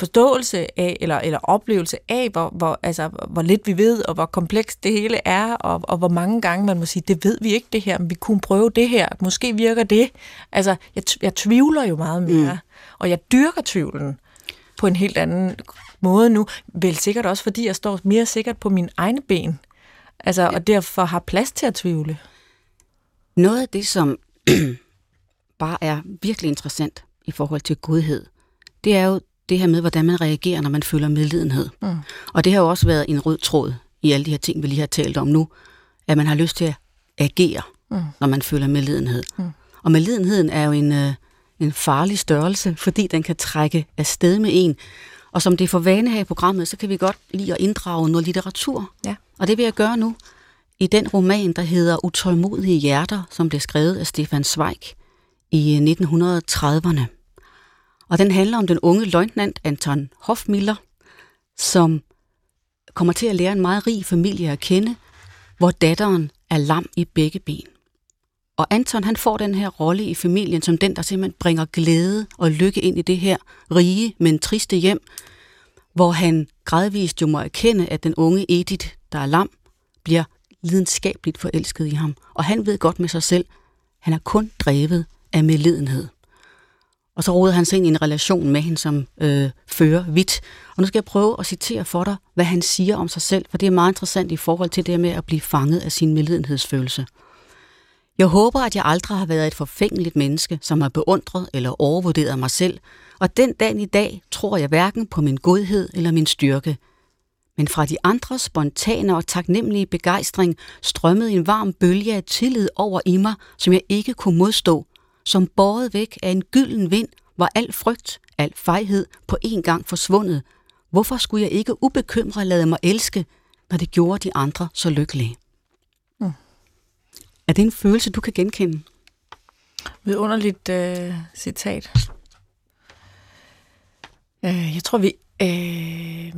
forståelse af, eller, eller oplevelse af, hvor, hvor, altså, hvor lidt vi ved, og hvor komplekst det hele er, og, og hvor mange gange man må sige, det ved vi ikke det her, men vi kunne prøve det her, måske virker det. Altså, jeg, jeg tvivler jo meget mere, mm. og jeg dyrker tvivlen på en helt anden måde nu, vel sikkert også, fordi jeg står mere sikkert på mine egne ben, altså, og derfor har plads til at tvivle. Noget af det, som bare er virkelig interessant i forhold til godhed, det er jo det her med, hvordan man reagerer, når man føler medlidenhed. Mm. Og det har jo også været en rød tråd i alle de her ting, vi lige har talt om nu, at man har lyst til at agere, mm. når man føler medlidenhed. Mm. Og medlidenheden er jo en, øh, en farlig størrelse, fordi den kan trække afsted med en. Og som det er for vane her i programmet, så kan vi godt lide at inddrage noget litteratur. Ja. Og det vil jeg gøre nu i den roman, der hedder Utålmodige hjerter, som blev skrevet af Stefan Zweig i 1930'erne. Og den handler om den unge løjtnant Anton Hofmiller, som kommer til at lære en meget rig familie at kende, hvor datteren er lam i begge ben. Og Anton han får den her rolle i familien som den, der simpelthen bringer glæde og lykke ind i det her rige, men triste hjem, hvor han gradvist jo må erkende, at den unge Edith, der er lam, bliver lidenskabeligt forelsket i ham. Og han ved godt med sig selv, han er kun drevet af medlidenhed. Og så rodede han sig ind i en relation med hende, som øh, fører vidt. Og nu skal jeg prøve at citere for dig, hvad han siger om sig selv, for det er meget interessant i forhold til det med at blive fanget af sin medlidenhedsfølelse. Jeg håber, at jeg aldrig har været et forfængeligt menneske, som har beundret eller overvurderet mig selv, og den dag i dag tror jeg hverken på min godhed eller min styrke. Men fra de andre spontane og taknemmelige begejstring strømmede en varm bølge af tillid over i mig, som jeg ikke kunne modstå, som båret væk af en gylden vind, var al frygt, al fejhed på en gang forsvundet. Hvorfor skulle jeg ikke ubekymret lade mig elske, når det gjorde de andre så lykkelige? Mm. Er det en følelse, du kan genkende? underligt øh, citat. Øh, jeg tror, vi... Øh,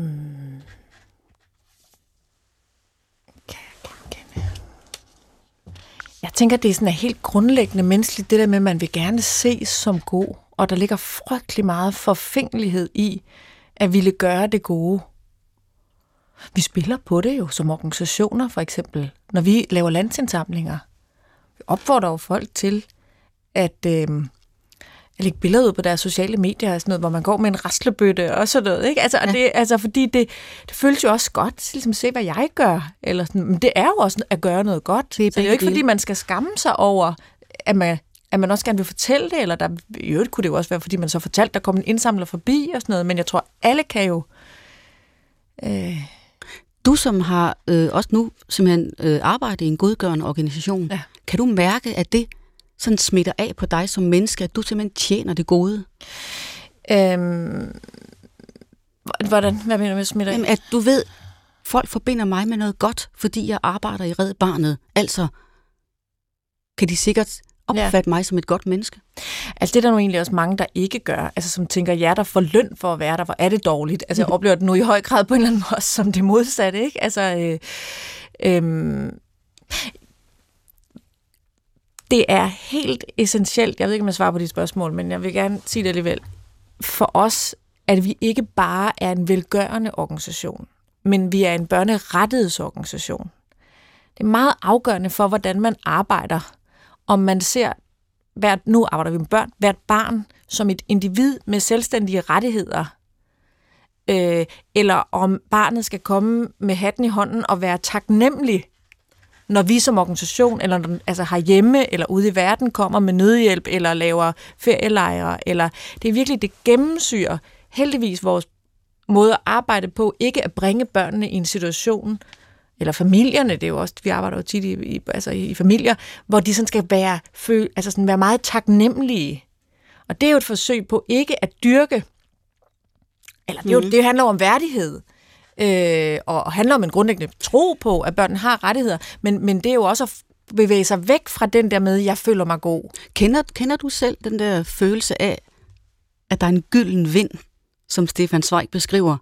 Jeg tænker, det er sådan helt grundlæggende menneskeligt, det der med, at man vil gerne ses som god, og der ligger frygtelig meget forfængelighed i, at ville gøre det gode. Vi spiller på det jo som organisationer, for eksempel, når vi laver landsindsamlinger. Vi opfordrer jo folk til at, øh, lægge billeder ud på deres sociale medier, og sådan noget, hvor man går med en raslebøtte og sådan noget. Ikke? Altså, ja. det, altså, fordi det, det føles jo også godt, ligesom se, hvad jeg gør. Eller sådan. Men det er jo også at gøre noget godt. Det er, så det er jo ikke, fordi man skal skamme sig over, at man, at man også gerne vil fortælle det, eller der, i øvrigt kunne det jo også være, fordi man så fortalte, der kom en indsamler forbi og sådan noget, men jeg tror, alle kan jo... Øh... Du som har øh, også nu simpelthen øh, arbejdet i en godgørende organisation, ja. kan du mærke, at det sådan smitter af på dig som menneske, at du simpelthen tjener det gode? Øhm, hvordan? Hvad mener du med smitter af? Jamen, at du ved, folk forbinder mig med noget godt, fordi jeg arbejder i Red Barnet. Altså, kan de sikkert opfatte ja. mig som et godt menneske? Altså det er der nu egentlig også mange, der ikke gør, altså som tænker, ja, der får løn for at være der, hvor er det dårligt. Altså jeg oplever det nu i høj grad på en eller anden måde som det modsatte, ikke? Altså, øh, øh, det er helt essentielt, jeg ved ikke, om jeg svarer på de spørgsmål, men jeg vil gerne sige det alligevel, for os, at vi ikke bare er en velgørende organisation, men vi er en børnerettighedsorganisation. Det er meget afgørende for, hvordan man arbejder, om man ser, hvert, nu arbejder vi med børn, hvert barn som et individ med selvstændige rettigheder. øh, eller om barnet skal komme med hatten i hånden og være taknemmelig, når vi som organisation, eller altså herhjemme eller ude i verden, kommer med nødhjælp, eller laver ferielejre, eller det er virkelig, det gennemsyrer heldigvis vores måde at arbejde på, ikke at bringe børnene i en situation, eller familierne, det er jo også, vi arbejder jo tit i, i, altså i familier, hvor de sådan skal være, føle, altså sådan være meget taknemmelige. Og det er jo et forsøg på ikke at dyrke, eller det, er jo, mm. det handler om værdighed, øh, og handler om en grundlæggende tro på, at børn har rettigheder, men, men det er jo også at bevæge sig væk fra den der med, jeg føler mig god. Kender, kender du selv den der følelse af, at der er en gylden vind, som Stefan Zweig beskriver,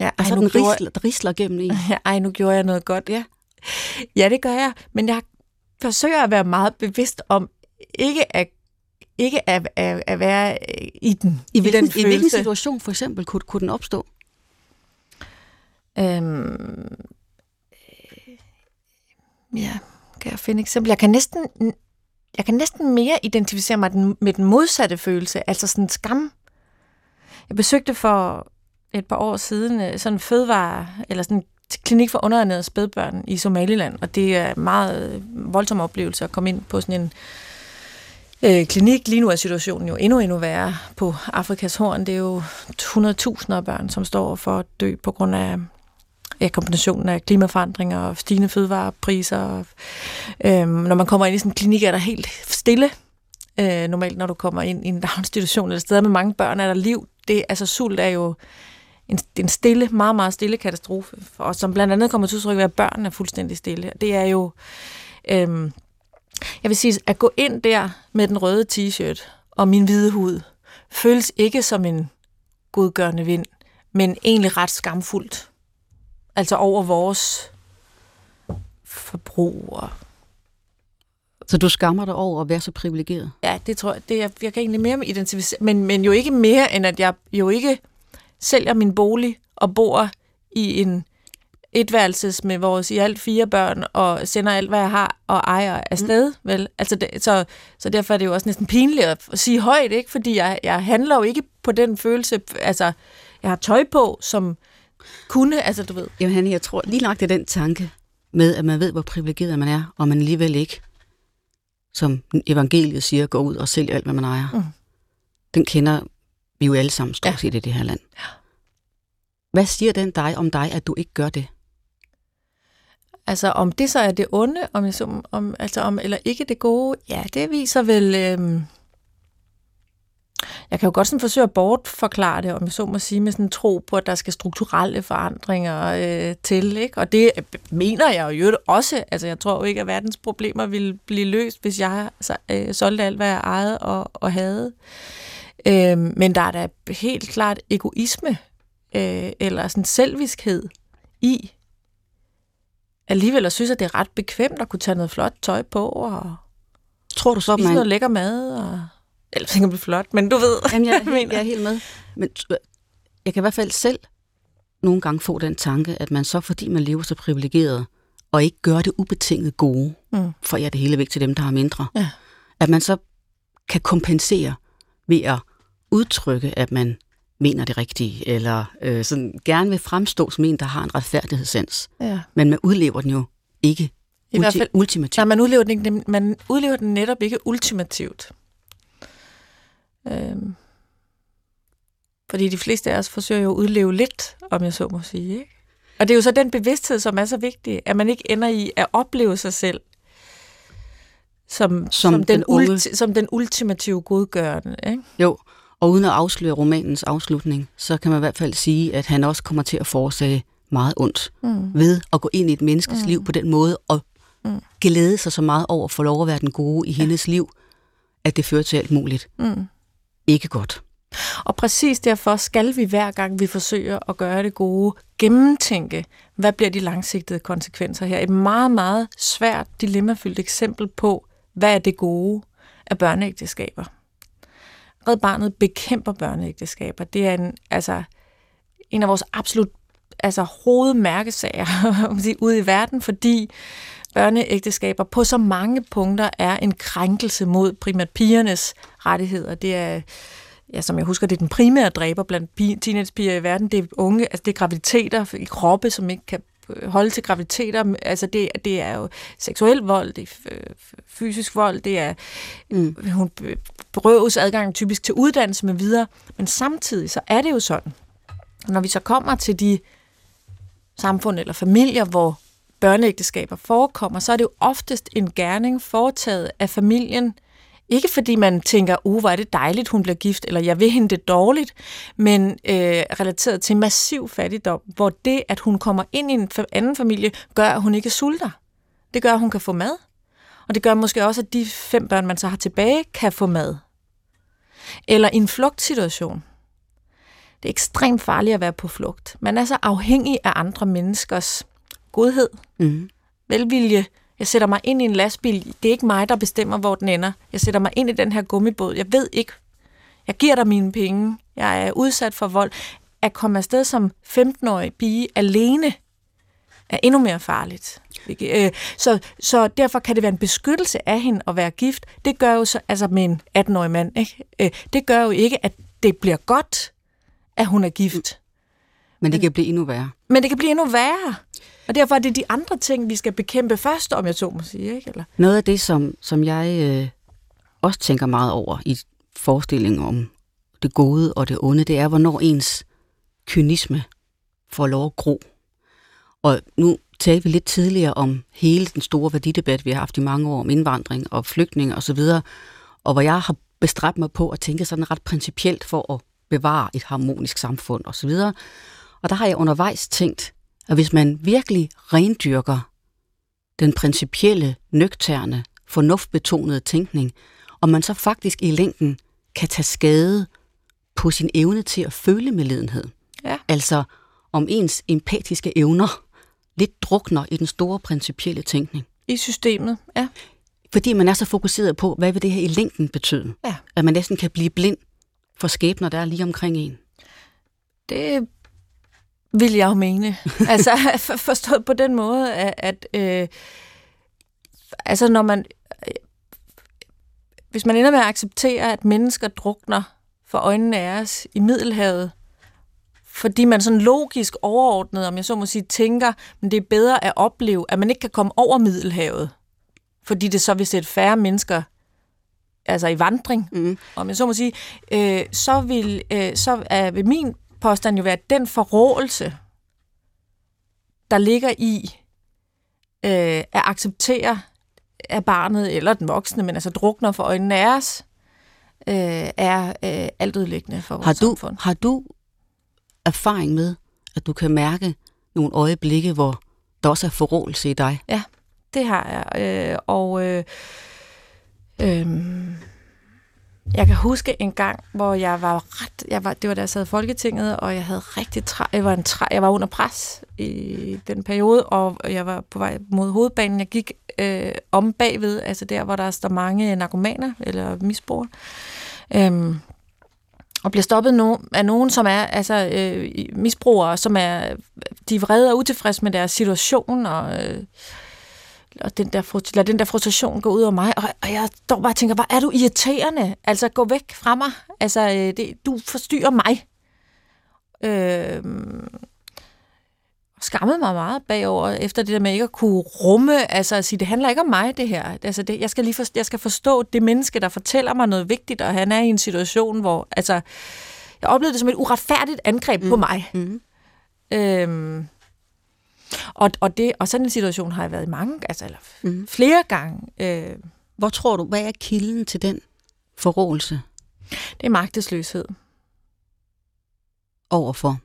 Ja, ej, nu gjorde... risler, der risler gennem en. Ja, ej, nu gjorde jeg noget godt. Ja. ja, det gør jeg. Men jeg forsøger at være meget bevidst om ikke at ikke at, at, at være i den. I, hvilken, den i hvilken situation for eksempel kunne, kunne den opstå? Øhm, øh, ja, kan jeg finde eksempel? Jeg kan næsten, jeg kan næsten mere identificere mig den, med den modsatte følelse, altså sådan skam. Jeg besøgte for et par år siden øh, sådan en fødevare, eller sådan en klinik for underernærede spædbørn i Somaliland, og det er en meget øh, voldsom oplevelse at komme ind på sådan en øh, klinik. Lige nu er situationen jo endnu, endnu værre på Afrikas Horn. Det er jo 100.000 af børn, som står for at dø på grund af ja, kombinationen af klimaforandringer og stigende fødevarepriser. Og, øhm, når man kommer ind i sådan en klinik, er der helt stille. Øh, normalt, når du kommer ind i en daginstitution eller steder med mange børn, er der liv. Det, altså sult er jo en, en stille, meget, meget stille katastrofe, og som blandt andet kommer til udtryk ved, at børn er fuldstændig stille. Det er jo, øhm, jeg vil sige, at gå ind der med den røde t-shirt og min hvide hud, føles ikke som en godgørende vind, men egentlig ret skamfuldt. Altså over vores forbrug og så du skammer dig over at være så privilegeret? Ja, det tror jeg. Det er, jeg kan egentlig mere identificere, men, men jo ikke mere, end at jeg jo ikke sælger min bolig og bor i en etværelses med vores i alt fire børn, og sender alt, hvad jeg har, og ejer afsted, mm. vel? Altså det, så, så derfor er det jo også næsten pinligt at sige højt, ikke? Fordi jeg, jeg handler jo ikke på den følelse, altså, jeg har tøj på, som kunne, altså du ved. Jamen jeg tror lige lagt det den tanke med, at man ved, hvor privilegeret man er, og man alligevel ikke, som evangeliet siger, går ud og sælger alt, hvad man ejer. Mm. Den kender vi jo alle sammen stort set ja. i det her land. Ja. Hvad siger den dig om dig, at du ikke gør det? Altså om det så er det onde, om, jeg så, om, altså om eller ikke det gode, ja, det viser vel... Øhm, jeg kan jo godt sådan forsøge at bortforklare det, om jeg så må sige, med sådan en tro på, at der skal strukturelle forandringer øh, til. Ikke? Og det mener jeg jo også. Altså, jeg tror jo ikke, at verdens problemer ville blive løst, hvis jeg øh, solgte alt, hvad jeg ejede og, og havde. Øh, men der er da helt klart egoisme øh, eller sådan selviskhed i alligevel at synes, at det er ret bekvemt at kunne tage noget flot tøj på og Tror du så, man... noget lækker mad. Og... Eller tænker blive flot, men du ved, Jamen, jeg, jeg, jeg er helt med. Men jeg kan i hvert fald selv nogle gange få den tanke, at man så, fordi man lever så privilegeret, og ikke gør det ubetinget gode, mm. for jeg det hele væk til dem, der har mindre, ja. at man så kan kompensere ved at udtrykke, at man mener det rigtige, eller øh, sådan gerne vil fremstå som en, der har en retfærdighedssens. Ja. Men man udlever den jo ikke I ulti- hvert fald, ultimativt. Nej, man udlever, den ikke, man udlever den netop ikke ultimativt. Øhm. Fordi de fleste af os forsøger jo at udleve lidt, om jeg så må sige. Ikke? Og det er jo så den bevidsthed, som er så vigtig, at man ikke ender i at opleve sig selv som, som, som, den, ulti, som den ultimative godgørende. Ikke? Jo, og uden at afsløre romanens afslutning, så kan man i hvert fald sige, at han også kommer til at forårsage meget ondt mm. ved at gå ind i et menneskes mm. liv på den måde og mm. glæde sig så meget over at få lov at være den gode i ja. hendes liv, at det fører til alt muligt. Mm. Ikke godt. Og præcis derfor skal vi hver gang, vi forsøger at gøre det gode, gennemtænke, hvad bliver de langsigtede konsekvenser her. Et meget, meget svært, dilemmafyldt eksempel på, hvad er det gode af børneægteskaber. Red Barnet bekæmper børneægteskaber. Det er en, altså, en af vores absolut altså, hovedmærkesager ude i verden, fordi børneægteskaber på så mange punkter er en krænkelse mod primært pigernes rettigheder. Det er ja, som jeg husker, det er den primære dræber blandt teenagepiger i verden, det er unge, altså det er graviditeter i kroppe, som ikke kan øh, holde til graviditeter. Altså det, det er jo seksuel vold, det er fysisk vold, det er, mm. hun berøves adgang typisk til uddannelse med videre. Men samtidig så er det jo sådan, når vi så kommer til de samfund eller familier, hvor børneægteskaber forekommer, så er det jo oftest en gerning foretaget af familien, ikke fordi man tænker, uh, hvor er det dejligt, hun bliver gift, eller jeg vil hende det dårligt, men øh, relateret til massiv fattigdom, hvor det, at hun kommer ind i en anden familie, gør, at hun ikke sulter. Det gør, at hun kan få mad. Og det gør måske også, at de fem børn, man så har tilbage, kan få mad. Eller en flugtsituation. Det er ekstremt farligt at være på flugt. Man er så afhængig af andre menneskers godhed, mm. velvilje, jeg sætter mig ind i en lastbil. Det er ikke mig, der bestemmer, hvor den ender. Jeg sætter mig ind i den her gummibåd. Jeg ved ikke. Jeg giver dig mine penge. Jeg er udsat for vold. At komme afsted som 15-årig pige alene er endnu mere farligt. Øh, så, så derfor kan det være en beskyttelse af hende at være gift. Det gør jo så, altså med en 18-årig mand, ikke? Øh, det gør jo ikke, at det bliver godt, at hun er gift. Men det kan blive endnu værre. Men det kan blive endnu værre. Og derfor er det de andre ting, vi skal bekæmpe først, om jeg så må sige. Ikke? Eller? Noget af det, som, som jeg øh, også tænker meget over i forestillingen om det gode og det onde, det er, hvornår ens kynisme får lov at gro. Og nu talte vi lidt tidligere om hele den store værdidebat, vi har haft i mange år om indvandring og flygtninge osv., og, og hvor jeg har bestræbt mig på at tænke sådan ret principielt for at bevare et harmonisk samfund osv. Og der har jeg undervejs tænkt, at hvis man virkelig rendyrker den principielle, nøgterne, fornuftbetonede tænkning, og man så faktisk i længden kan tage skade på sin evne til at føle medlidenhed. Ja. Altså om ens empatiske evner lidt drukner i den store principielle tænkning. I systemet, ja. Fordi man er så fokuseret på, hvad vil det her i længden betyde? Ja. At man næsten kan blive blind for skæbner, der er lige omkring en. Det vil jeg jo mene. altså forstået på den måde, at, at øh, altså når man øh, hvis man ender med at acceptere, at mennesker drukner for øjnene af os i Middelhavet, fordi man sådan logisk overordnet, om jeg så må sige, tænker, men det er bedre at opleve, at man ikke kan komme over Middelhavet, fordi det så vil sætte færre mennesker altså i vandring, mm. om jeg så må sige, øh, så vil øh, så er, vil min påstand jo være, at den forrådelse, der ligger i øh, at acceptere af barnet eller den voksne, men altså drukner for øjnene af os, øh, er øh, altudlæggende for vores har du, samfund. Har du erfaring med, at du kan mærke nogle øjeblikke, hvor der også er forrådelse i dig? Ja, det har jeg. Øh, og øh, øh, jeg kan huske en gang, hvor jeg var ret, jeg var, det var da jeg sad i Folketinget, og jeg havde rigtig træ, jeg var, en træ, jeg var under pres i den periode, og jeg var på vej mod hovedbanen. Jeg gik øh, om bagved, altså der, hvor der står mange narkomaner eller misbrugere. Øhm, og bliver stoppet no, af nogen, som er altså, øh, misbrugere, som er de er vrede og utilfredse med deres situation, og øh, og den der, lad den der frustration gå ud over mig, og, og jeg står bare og tænker, hvor er du irriterende? Altså, gå væk fra mig. Altså, øh, det, du forstyrrer mig. Øh, skammede mig meget bagover, efter det der med ikke at kunne rumme, altså at sige, det handler ikke om mig, det her. Altså, det, jeg, skal lige forstå, jeg skal forstå det menneske, der fortæller mig noget vigtigt, og han er i en situation, hvor, altså, jeg oplevede det som et uretfærdigt angreb mm. på mig. Mm. Øh, og, og, det, og sådan en situation har jeg været i mange, altså eller mm. flere gange. Øh, Hvor tror du, hvad er kilden til den forrådelse? Det er magtesløshed. Overfor?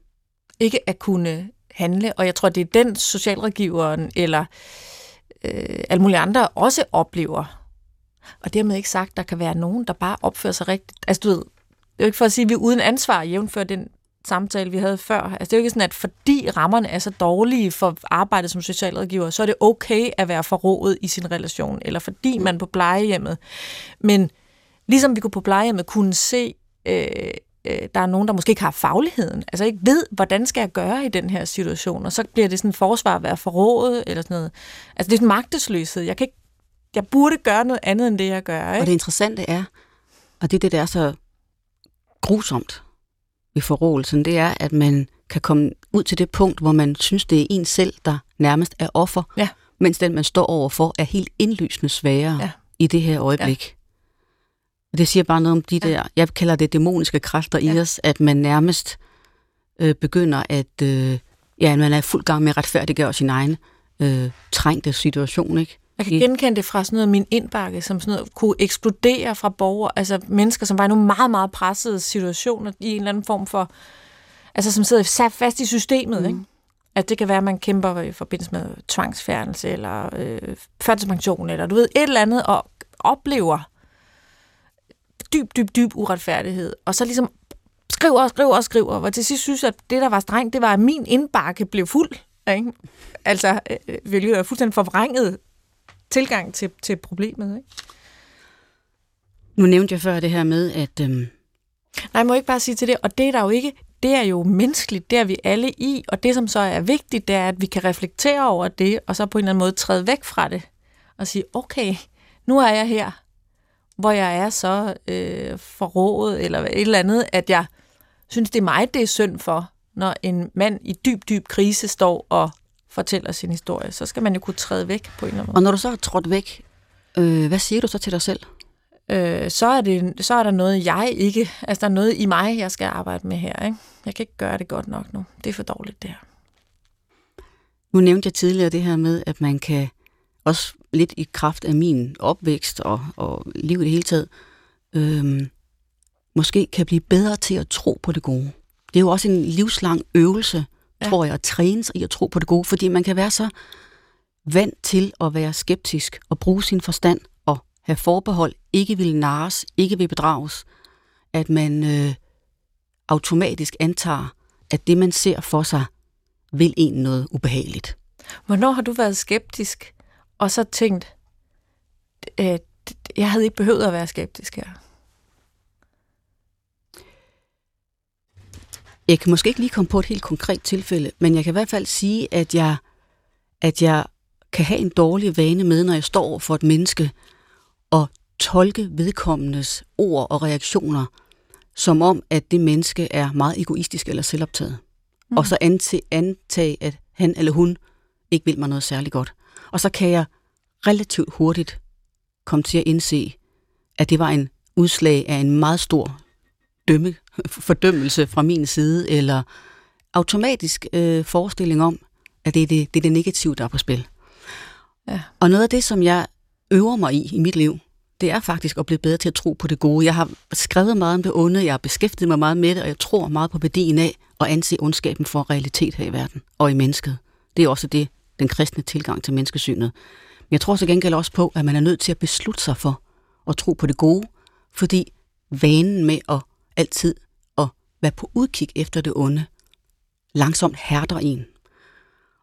Ikke at kunne handle, og jeg tror, det er den socialrådgiveren eller øh, alle mulige andre også oplever. Og dermed ikke sagt, at der kan være nogen, der bare opfører sig rigtigt. Altså du ved, det er jo ikke for at sige, at vi er uden ansvar jævnfør den samtale, vi havde før. Altså, det er jo ikke sådan, at fordi rammerne er så dårlige for arbejdet som socialrådgiver, så er det okay at være forrådet i sin relation, eller fordi man på plejehjemmet. Men ligesom vi kunne på plejehjemmet kunne se, øh, øh, der er nogen, der måske ikke har fagligheden, altså ikke ved, hvordan skal jeg gøre i den her situation, og så bliver det sådan en forsvar at være forrådet, eller sådan noget. Altså det er en magtesløshed. Jeg, kan ikke, jeg burde gøre noget andet, end det jeg gør. Ikke? Og det interessante er, og det er det, der er så grusomt ved forrådelsen, det er, at man kan komme ud til det punkt, hvor man synes, det er en selv, der nærmest er offer, Ja. mens den, man står overfor, er helt indlysende sværere Ja. i det her øjeblik. Og det siger bare noget om de Ja. der, jeg kalder det dæmoniske kræfter i Ja. os, at man nærmest øh, begynder at, øh, ja, man er i fuld gang med at retfærdiggøre sin egen øh, trængte situation, ikke? Jeg kan genkende det fra sådan noget min indbakke, som sådan noget kunne eksplodere fra borgere, altså mennesker, som var i nogle meget, meget pressede situationer i en eller anden form for, altså som sidder sat fast i systemet, mm. ikke? At det kan være, at man kæmper i forbindelse med tvangsfjernelse, eller øh, førtidspension, eller du ved, et eller andet, og oplever dyb, dyb, dyb uretfærdighed, og så ligesom skriver og skriver og skriver, og til sidst synes, at det, der var strengt, det var, at min indbakke blev fuld. Ikke? Altså, øh, hvilket er fuldstændig forvrænget tilgang til, til problemet. Ikke? Nu nævnte jeg før det her med, at øhm, Nej, jeg må ikke bare sige til det, og det er der jo ikke, det er jo menneskeligt, det er vi alle i, og det som så er vigtigt, det er, at vi kan reflektere over det, og så på en eller anden måde træde væk fra det, og sige, okay, nu er jeg her, hvor jeg er så øh, forrådet, eller et eller andet, at jeg synes, det er mig, det er synd for, når en mand i dyb, dyb krise står og fortæller sin historie, så skal man jo kunne træde væk på en eller anden måde. og når du så er trådt væk, øh, hvad siger du så til dig selv? øh, så, er det, så er der noget, jeg ikke... Altså, der er noget i mig, jeg skal arbejde med her. Ikke? Jeg kan ikke gøre det godt nok nu. Det er for dårligt, det her. Nu nævnte jeg tidligere det her med, at man kan også lidt i kraft af min opvækst og, og liv i det hele taget, øhm, måske kan blive bedre til at tro på det gode. Det er jo også en livslang øvelse, Ja. tror jeg, at træne sig i at tro på det gode, fordi man kan være så vant til at være skeptisk og bruge sin forstand og have forbehold, ikke vil nares, ikke vil bedrages, at man øh, automatisk antager, at det, man ser for sig, vil en noget ubehageligt. Hvornår har du været skeptisk, og så tænkt, øh, jeg havde ikke behøvet at være skeptisk her? Jeg kan måske ikke lige komme på et helt konkret tilfælde, men jeg kan i hvert fald sige, at jeg, at jeg kan have en dårlig vane med, når jeg står over for et menneske, og tolke vedkommendes ord og reaktioner, som om, at det menneske er meget egoistisk eller selvoptaget. Mm. Og så antage, at han eller hun ikke vil mig noget særligt godt. Og så kan jeg relativt hurtigt komme til at indse, at det var en udslag af en meget stor dømme, fordømmelse fra min side, eller automatisk øh, forestilling om, at det er det, det er det negative, der er på spil. Ja. Og noget af det, som jeg øver mig i i mit liv, det er faktisk at blive bedre til at tro på det gode. Jeg har skrevet meget om det onde, jeg har beskæftiget mig meget med det, og jeg tror meget på værdien af at anse ondskaben for realitet her i verden og i mennesket. Det er også det, den kristne tilgang til menneskesynet. Men jeg tror så gengæld også på, at man er nødt til at beslutte sig for at tro på det gode, fordi vanen med at altid være på udkig efter det onde, langsomt hærder en.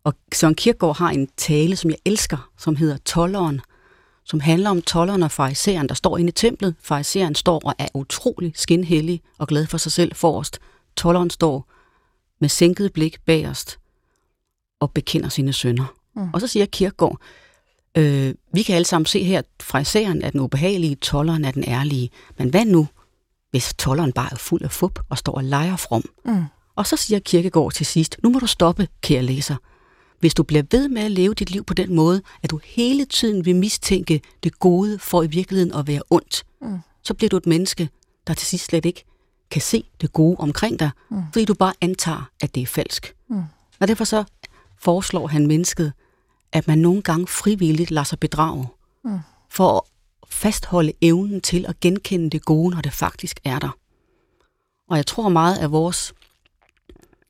Og Søren Kierkegaard har en tale, som jeg elsker, som hedder Tolleren, som handler om tolleren og fariseren, der står inde i templet. Fariseren står og er utrolig skinhellig og glad for sig selv forrest. Tolleren står med sænket blik bagerst og bekender sine sønder. Mm. Og så siger Kierkegaard, øh, vi kan alle sammen se her, at fariseren er den ubehagelige, tolleren er den ærlige. Men hvad nu, hvis tolleren bare er fuld af fup og står og leger from? Mm. Og så siger Kirkegård til sidst, nu må du stoppe, kære læser. Hvis du bliver ved med at leve dit liv på den måde, at du hele tiden vil mistænke det gode for i virkeligheden at være ondt, Mm. så bliver du et menneske, der til sidst slet ikke kan se det gode omkring dig, mm. fordi du bare antager, at det er falsk. Mm. Og derfor så foreslår han mennesket, at man nogle gange frivilligt lader sig bedrage, Mm. for at fastholde evnen til at genkende det gode, når det faktisk er der. Og jeg tror meget, af vores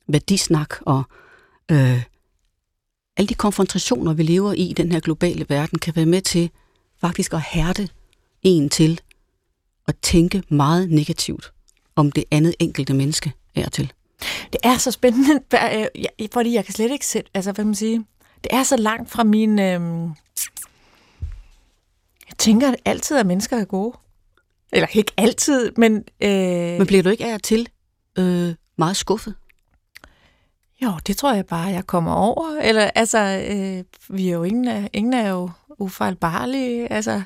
værdisnak og øh, alle de konfrontationer, vi lever i i den her globale verden, kan være med til faktisk at hærde en til at tænke meget negativt om det andet enkelte menneske er til. Det er så spændende, øh, fordi jeg kan slet ikke sætte, altså hvad man sige, det er så langt fra min, øh, jeg tænker at altid, at mennesker er gode. Eller ikke altid, men, øh, Men bliver du ikke af og til øh, meget skuffet? jo, det tror jeg bare, jeg kommer over. Eller altså, øh, vi er jo ingen, ingen er jo ufejlbarlige, altså,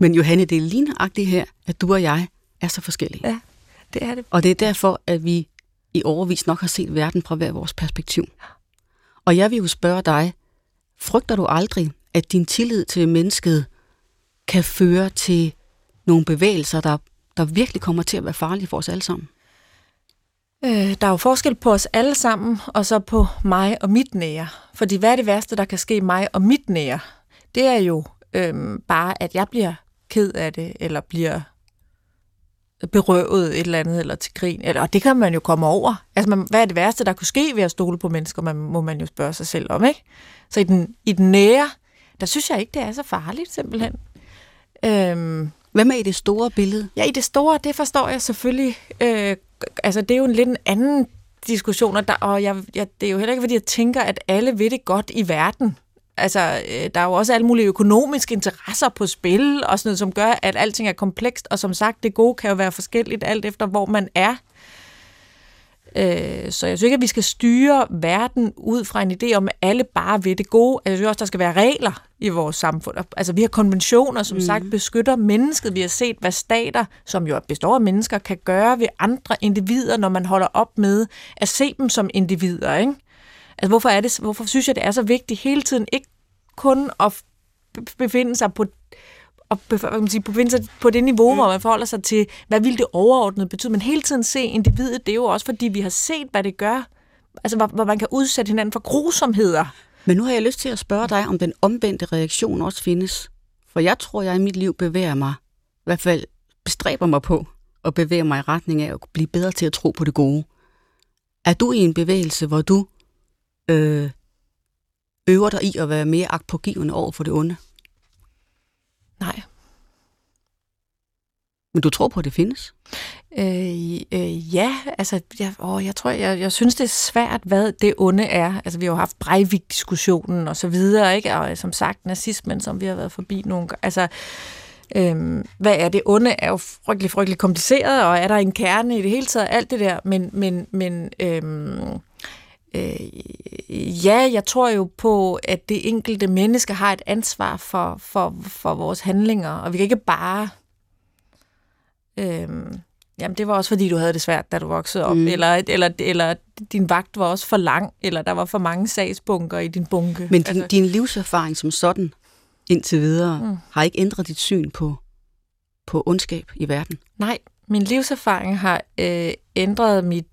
Men Johanne, det er lige nøjagtigt her, at du og jeg er så forskellige. Ja. Det er det. Og det er derfor, at vi i overvis nok har set verden fra hver vores perspektiv. Og jeg vil jo spørge dig, frygter du aldrig, at din tillid til mennesket kan føre til nogle bevægelser, der, der virkelig kommer til at være farlige for os alle sammen? Øh, der er jo forskel på os alle sammen, og så på mig og mit nære. Fordi hvad er det værste, der kan ske mig og mit nære? Det er jo øh, bare, at jeg bliver ked af det, eller bliver berøvet et eller andet, eller til grin. Eller, og det kan man jo komme over. Altså, man, hvad er det værste, der kunne ske ved at stole på mennesker, man, må man jo spørge sig selv om, ikke? Så i den, i den nære, der synes jeg ikke, det er så farligt, simpelthen. Øhm, Hvad med i det store billede? Ja, i det store, det forstår jeg selvfølgelig. Øh, altså, det er jo en lidt en anden diskussion, og, der, og jeg, jeg, det er jo heller ikke, fordi jeg tænker, at alle ved det godt i verden. Altså, øh, der er jo også alle mulige økonomiske interesser på spil, og sådan noget, som gør, at alting er komplekst, og som sagt, det gode kan jo være forskelligt, alt efter hvor man er. Øh, så jeg synes ikke, at vi skal styre verden ud fra en idé om, at alle bare ved det gode. Altså, jeg synes også, der skal være regler i vores samfund. Altså, vi har konventioner, som mm. sagt, beskytter mennesket. Vi har set, hvad stater, som jo består af mennesker, kan gøre ved andre individer, når man holder op med at se dem som individer, ikke? Altså, hvorfor, er det, hvorfor synes jeg, det er så vigtigt hele tiden ikke kun at befinde sig på og man sige, befinde sig på det niveau, mm. hvor man forholder sig til, hvad vil det overordnet betyde, men hele tiden se individet, det er jo også, fordi vi har set, hvad det gør, altså hvor, hvor man kan udsætte hinanden for grusomheder. Men nu har jeg lyst til at spørge dig, om den omvendte reaktion også findes. For jeg tror, jeg i mit liv bevæger mig, i hvert fald bestræber mig på, at bevæge mig i retning af at blive bedre til at tro på det gode. Er du i en bevægelse, hvor du øh, øver dig i at være mere agtpågivende over for det onde? Nej. Men du tror på, at det findes? Øh, øh, ja, altså, jeg, åh, jeg tror, jeg, jeg synes, det er svært, hvad det onde er. Altså, vi har jo haft Breivik-diskussionen og så videre, ikke? Og som sagt, nazismen, som vi har været forbi nogle gange. Altså, Øhm, hvad er det onde, er jo frygtelig, frygtelig kompliceret, og er der en kerne i det hele taget, alt det der, men, men, men øhm, Øh, ja, jeg tror jo på, at det enkelte menneske har et ansvar for, for, for vores handlinger, og vi kan ikke bare... Øh, jamen, det var også fordi, du havde det svært, da du voksede op, mm. eller, eller, eller din vagt var også for lang, eller der var for mange sagsbunker i din bunke. Men din, altså, din livserfaring som sådan, indtil videre, mm. har ikke ændret dit syn på, på ondskab i verden? Nej, min livserfaring har øh, ændret mit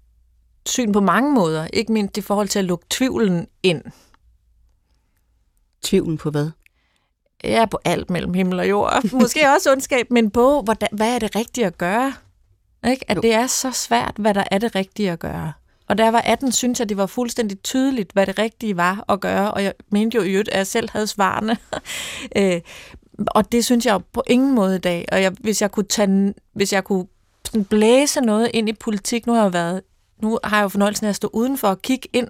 syn på mange måder, ikke mindst i forhold til at lukke tvivlen ind. Tvivlen på hvad? Ja, på alt mellem himmel og jord. Måske også ondskab, men på, hvordan, hvad er det rigtige at gøre? Ikke? At jo. det er så svært, hvad der er det rigtige at gøre. Og da jeg var 18, synes jeg, det var fuldstændig tydeligt, hvad det rigtige var at gøre, og jeg mente jo i øvrigt, at jeg selv havde svarene. øh, og det synes jeg på ingen måde i dag. Og jeg, hvis jeg kunne, tage, hvis jeg kunne sådan blæse noget ind i politik, nu har jeg været nu har jeg jo fornøjelsen af at stå udenfor og kigge ind,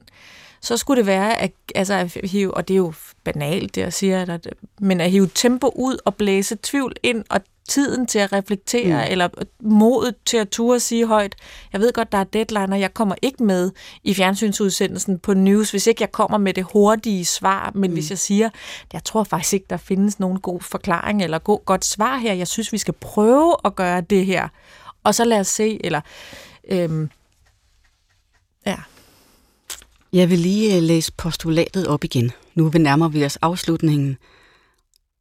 så skulle det være, at, altså at hive, og det er jo banalt, det jeg siger, at, men at hive tempo ud og blæse tvivl ind, og tiden til at reflektere, mm. eller modet til at ture og sige højt, jeg ved godt, der er deadline, og jeg kommer ikke med i fjernsynsudsendelsen på news, hvis ikke jeg kommer med det hurtige svar, men mm. hvis jeg siger, jeg tror faktisk ikke, der findes nogen god forklaring, eller god, godt svar her, jeg synes, vi skal prøve at gøre det her, og så lad os se, eller øhm, Ja. Jeg vil lige øh, læse postulatet op igen. Nu nærmer vi os afslutningen.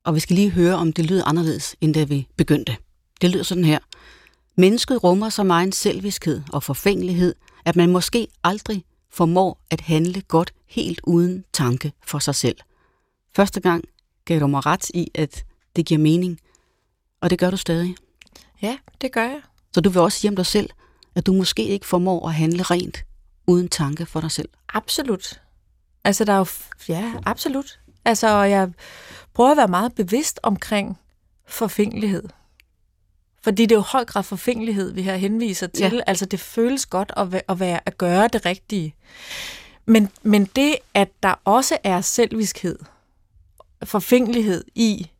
Og vi skal lige høre, om det lyder anderledes, end da vi begyndte. Det lyder sådan her. Mennesket rummer så meget selviskhed og forfængelighed, at man måske aldrig formår at handle godt helt uden tanke for sig selv. Første gang gav du mig ret i, at det giver mening, og det gør du stadig. Ja, det gør jeg. Så du vil også sige om dig selv, at du måske ikke formår at handle rent uden tanke for dig selv? Absolut. Altså, der er jo... Ja, absolut. Altså, jeg prøver at være meget bevidst omkring forfængelighed. Fordi det er jo høj grad forfængelighed, vi her henviser til. Ja. Altså, det føles godt at, være, at, være, at gøre det rigtige. Men, men det, at der også er selviskhed, forfængelighed i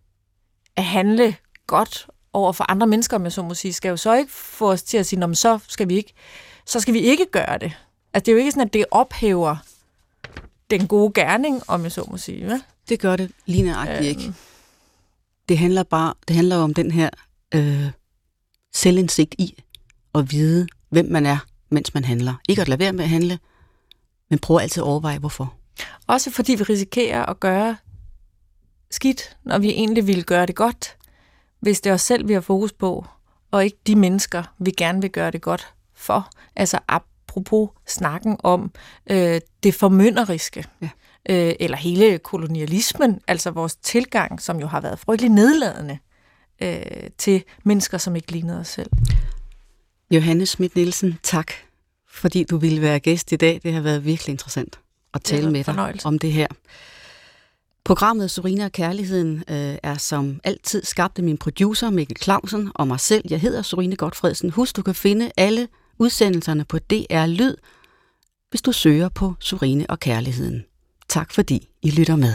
at handle godt over for andre mennesker, om jeg så må sige, skal jo så ikke få os til at sige, så skal vi ikke, så skal vi ikke gøre det. Altså, det er jo ikke sådan, at det ophæver den gode gerning, om jeg så må sige. Hvad? Det gør det lige nøjagtigt øhm. ikke. Det handler bare det handler om den her øh, selvindsigt i at vide, hvem man er, mens man handler. Ikke at lade være med at handle, men prøv altid at overveje, hvorfor. Også fordi vi risikerer at gøre skidt, når vi egentlig ville gøre det godt, hvis det er os selv, vi har fokus på, og ikke de mennesker, vi gerne vil gøre det godt for. Altså apropos snakken om øh, det formynderiske, ja. øh, eller hele kolonialismen, altså vores tilgang, som jo har været frygtelig nedladende øh, til mennesker, som ikke lignede os selv. Johanne Schmidt Nielsen, tak, fordi du ville være gæst i dag. Det har været virkelig interessant at tale med dig om det her. Programmet Surina og Kærligheden øh, er som altid skabt af min producer Mikkel Clausen og mig selv. Jeg hedder Surine Godfredsen. Husk, du kan finde alle udsendelserne på DR Lyd, hvis du søger på Surine og Kærligheden. Tak fordi I lytter med.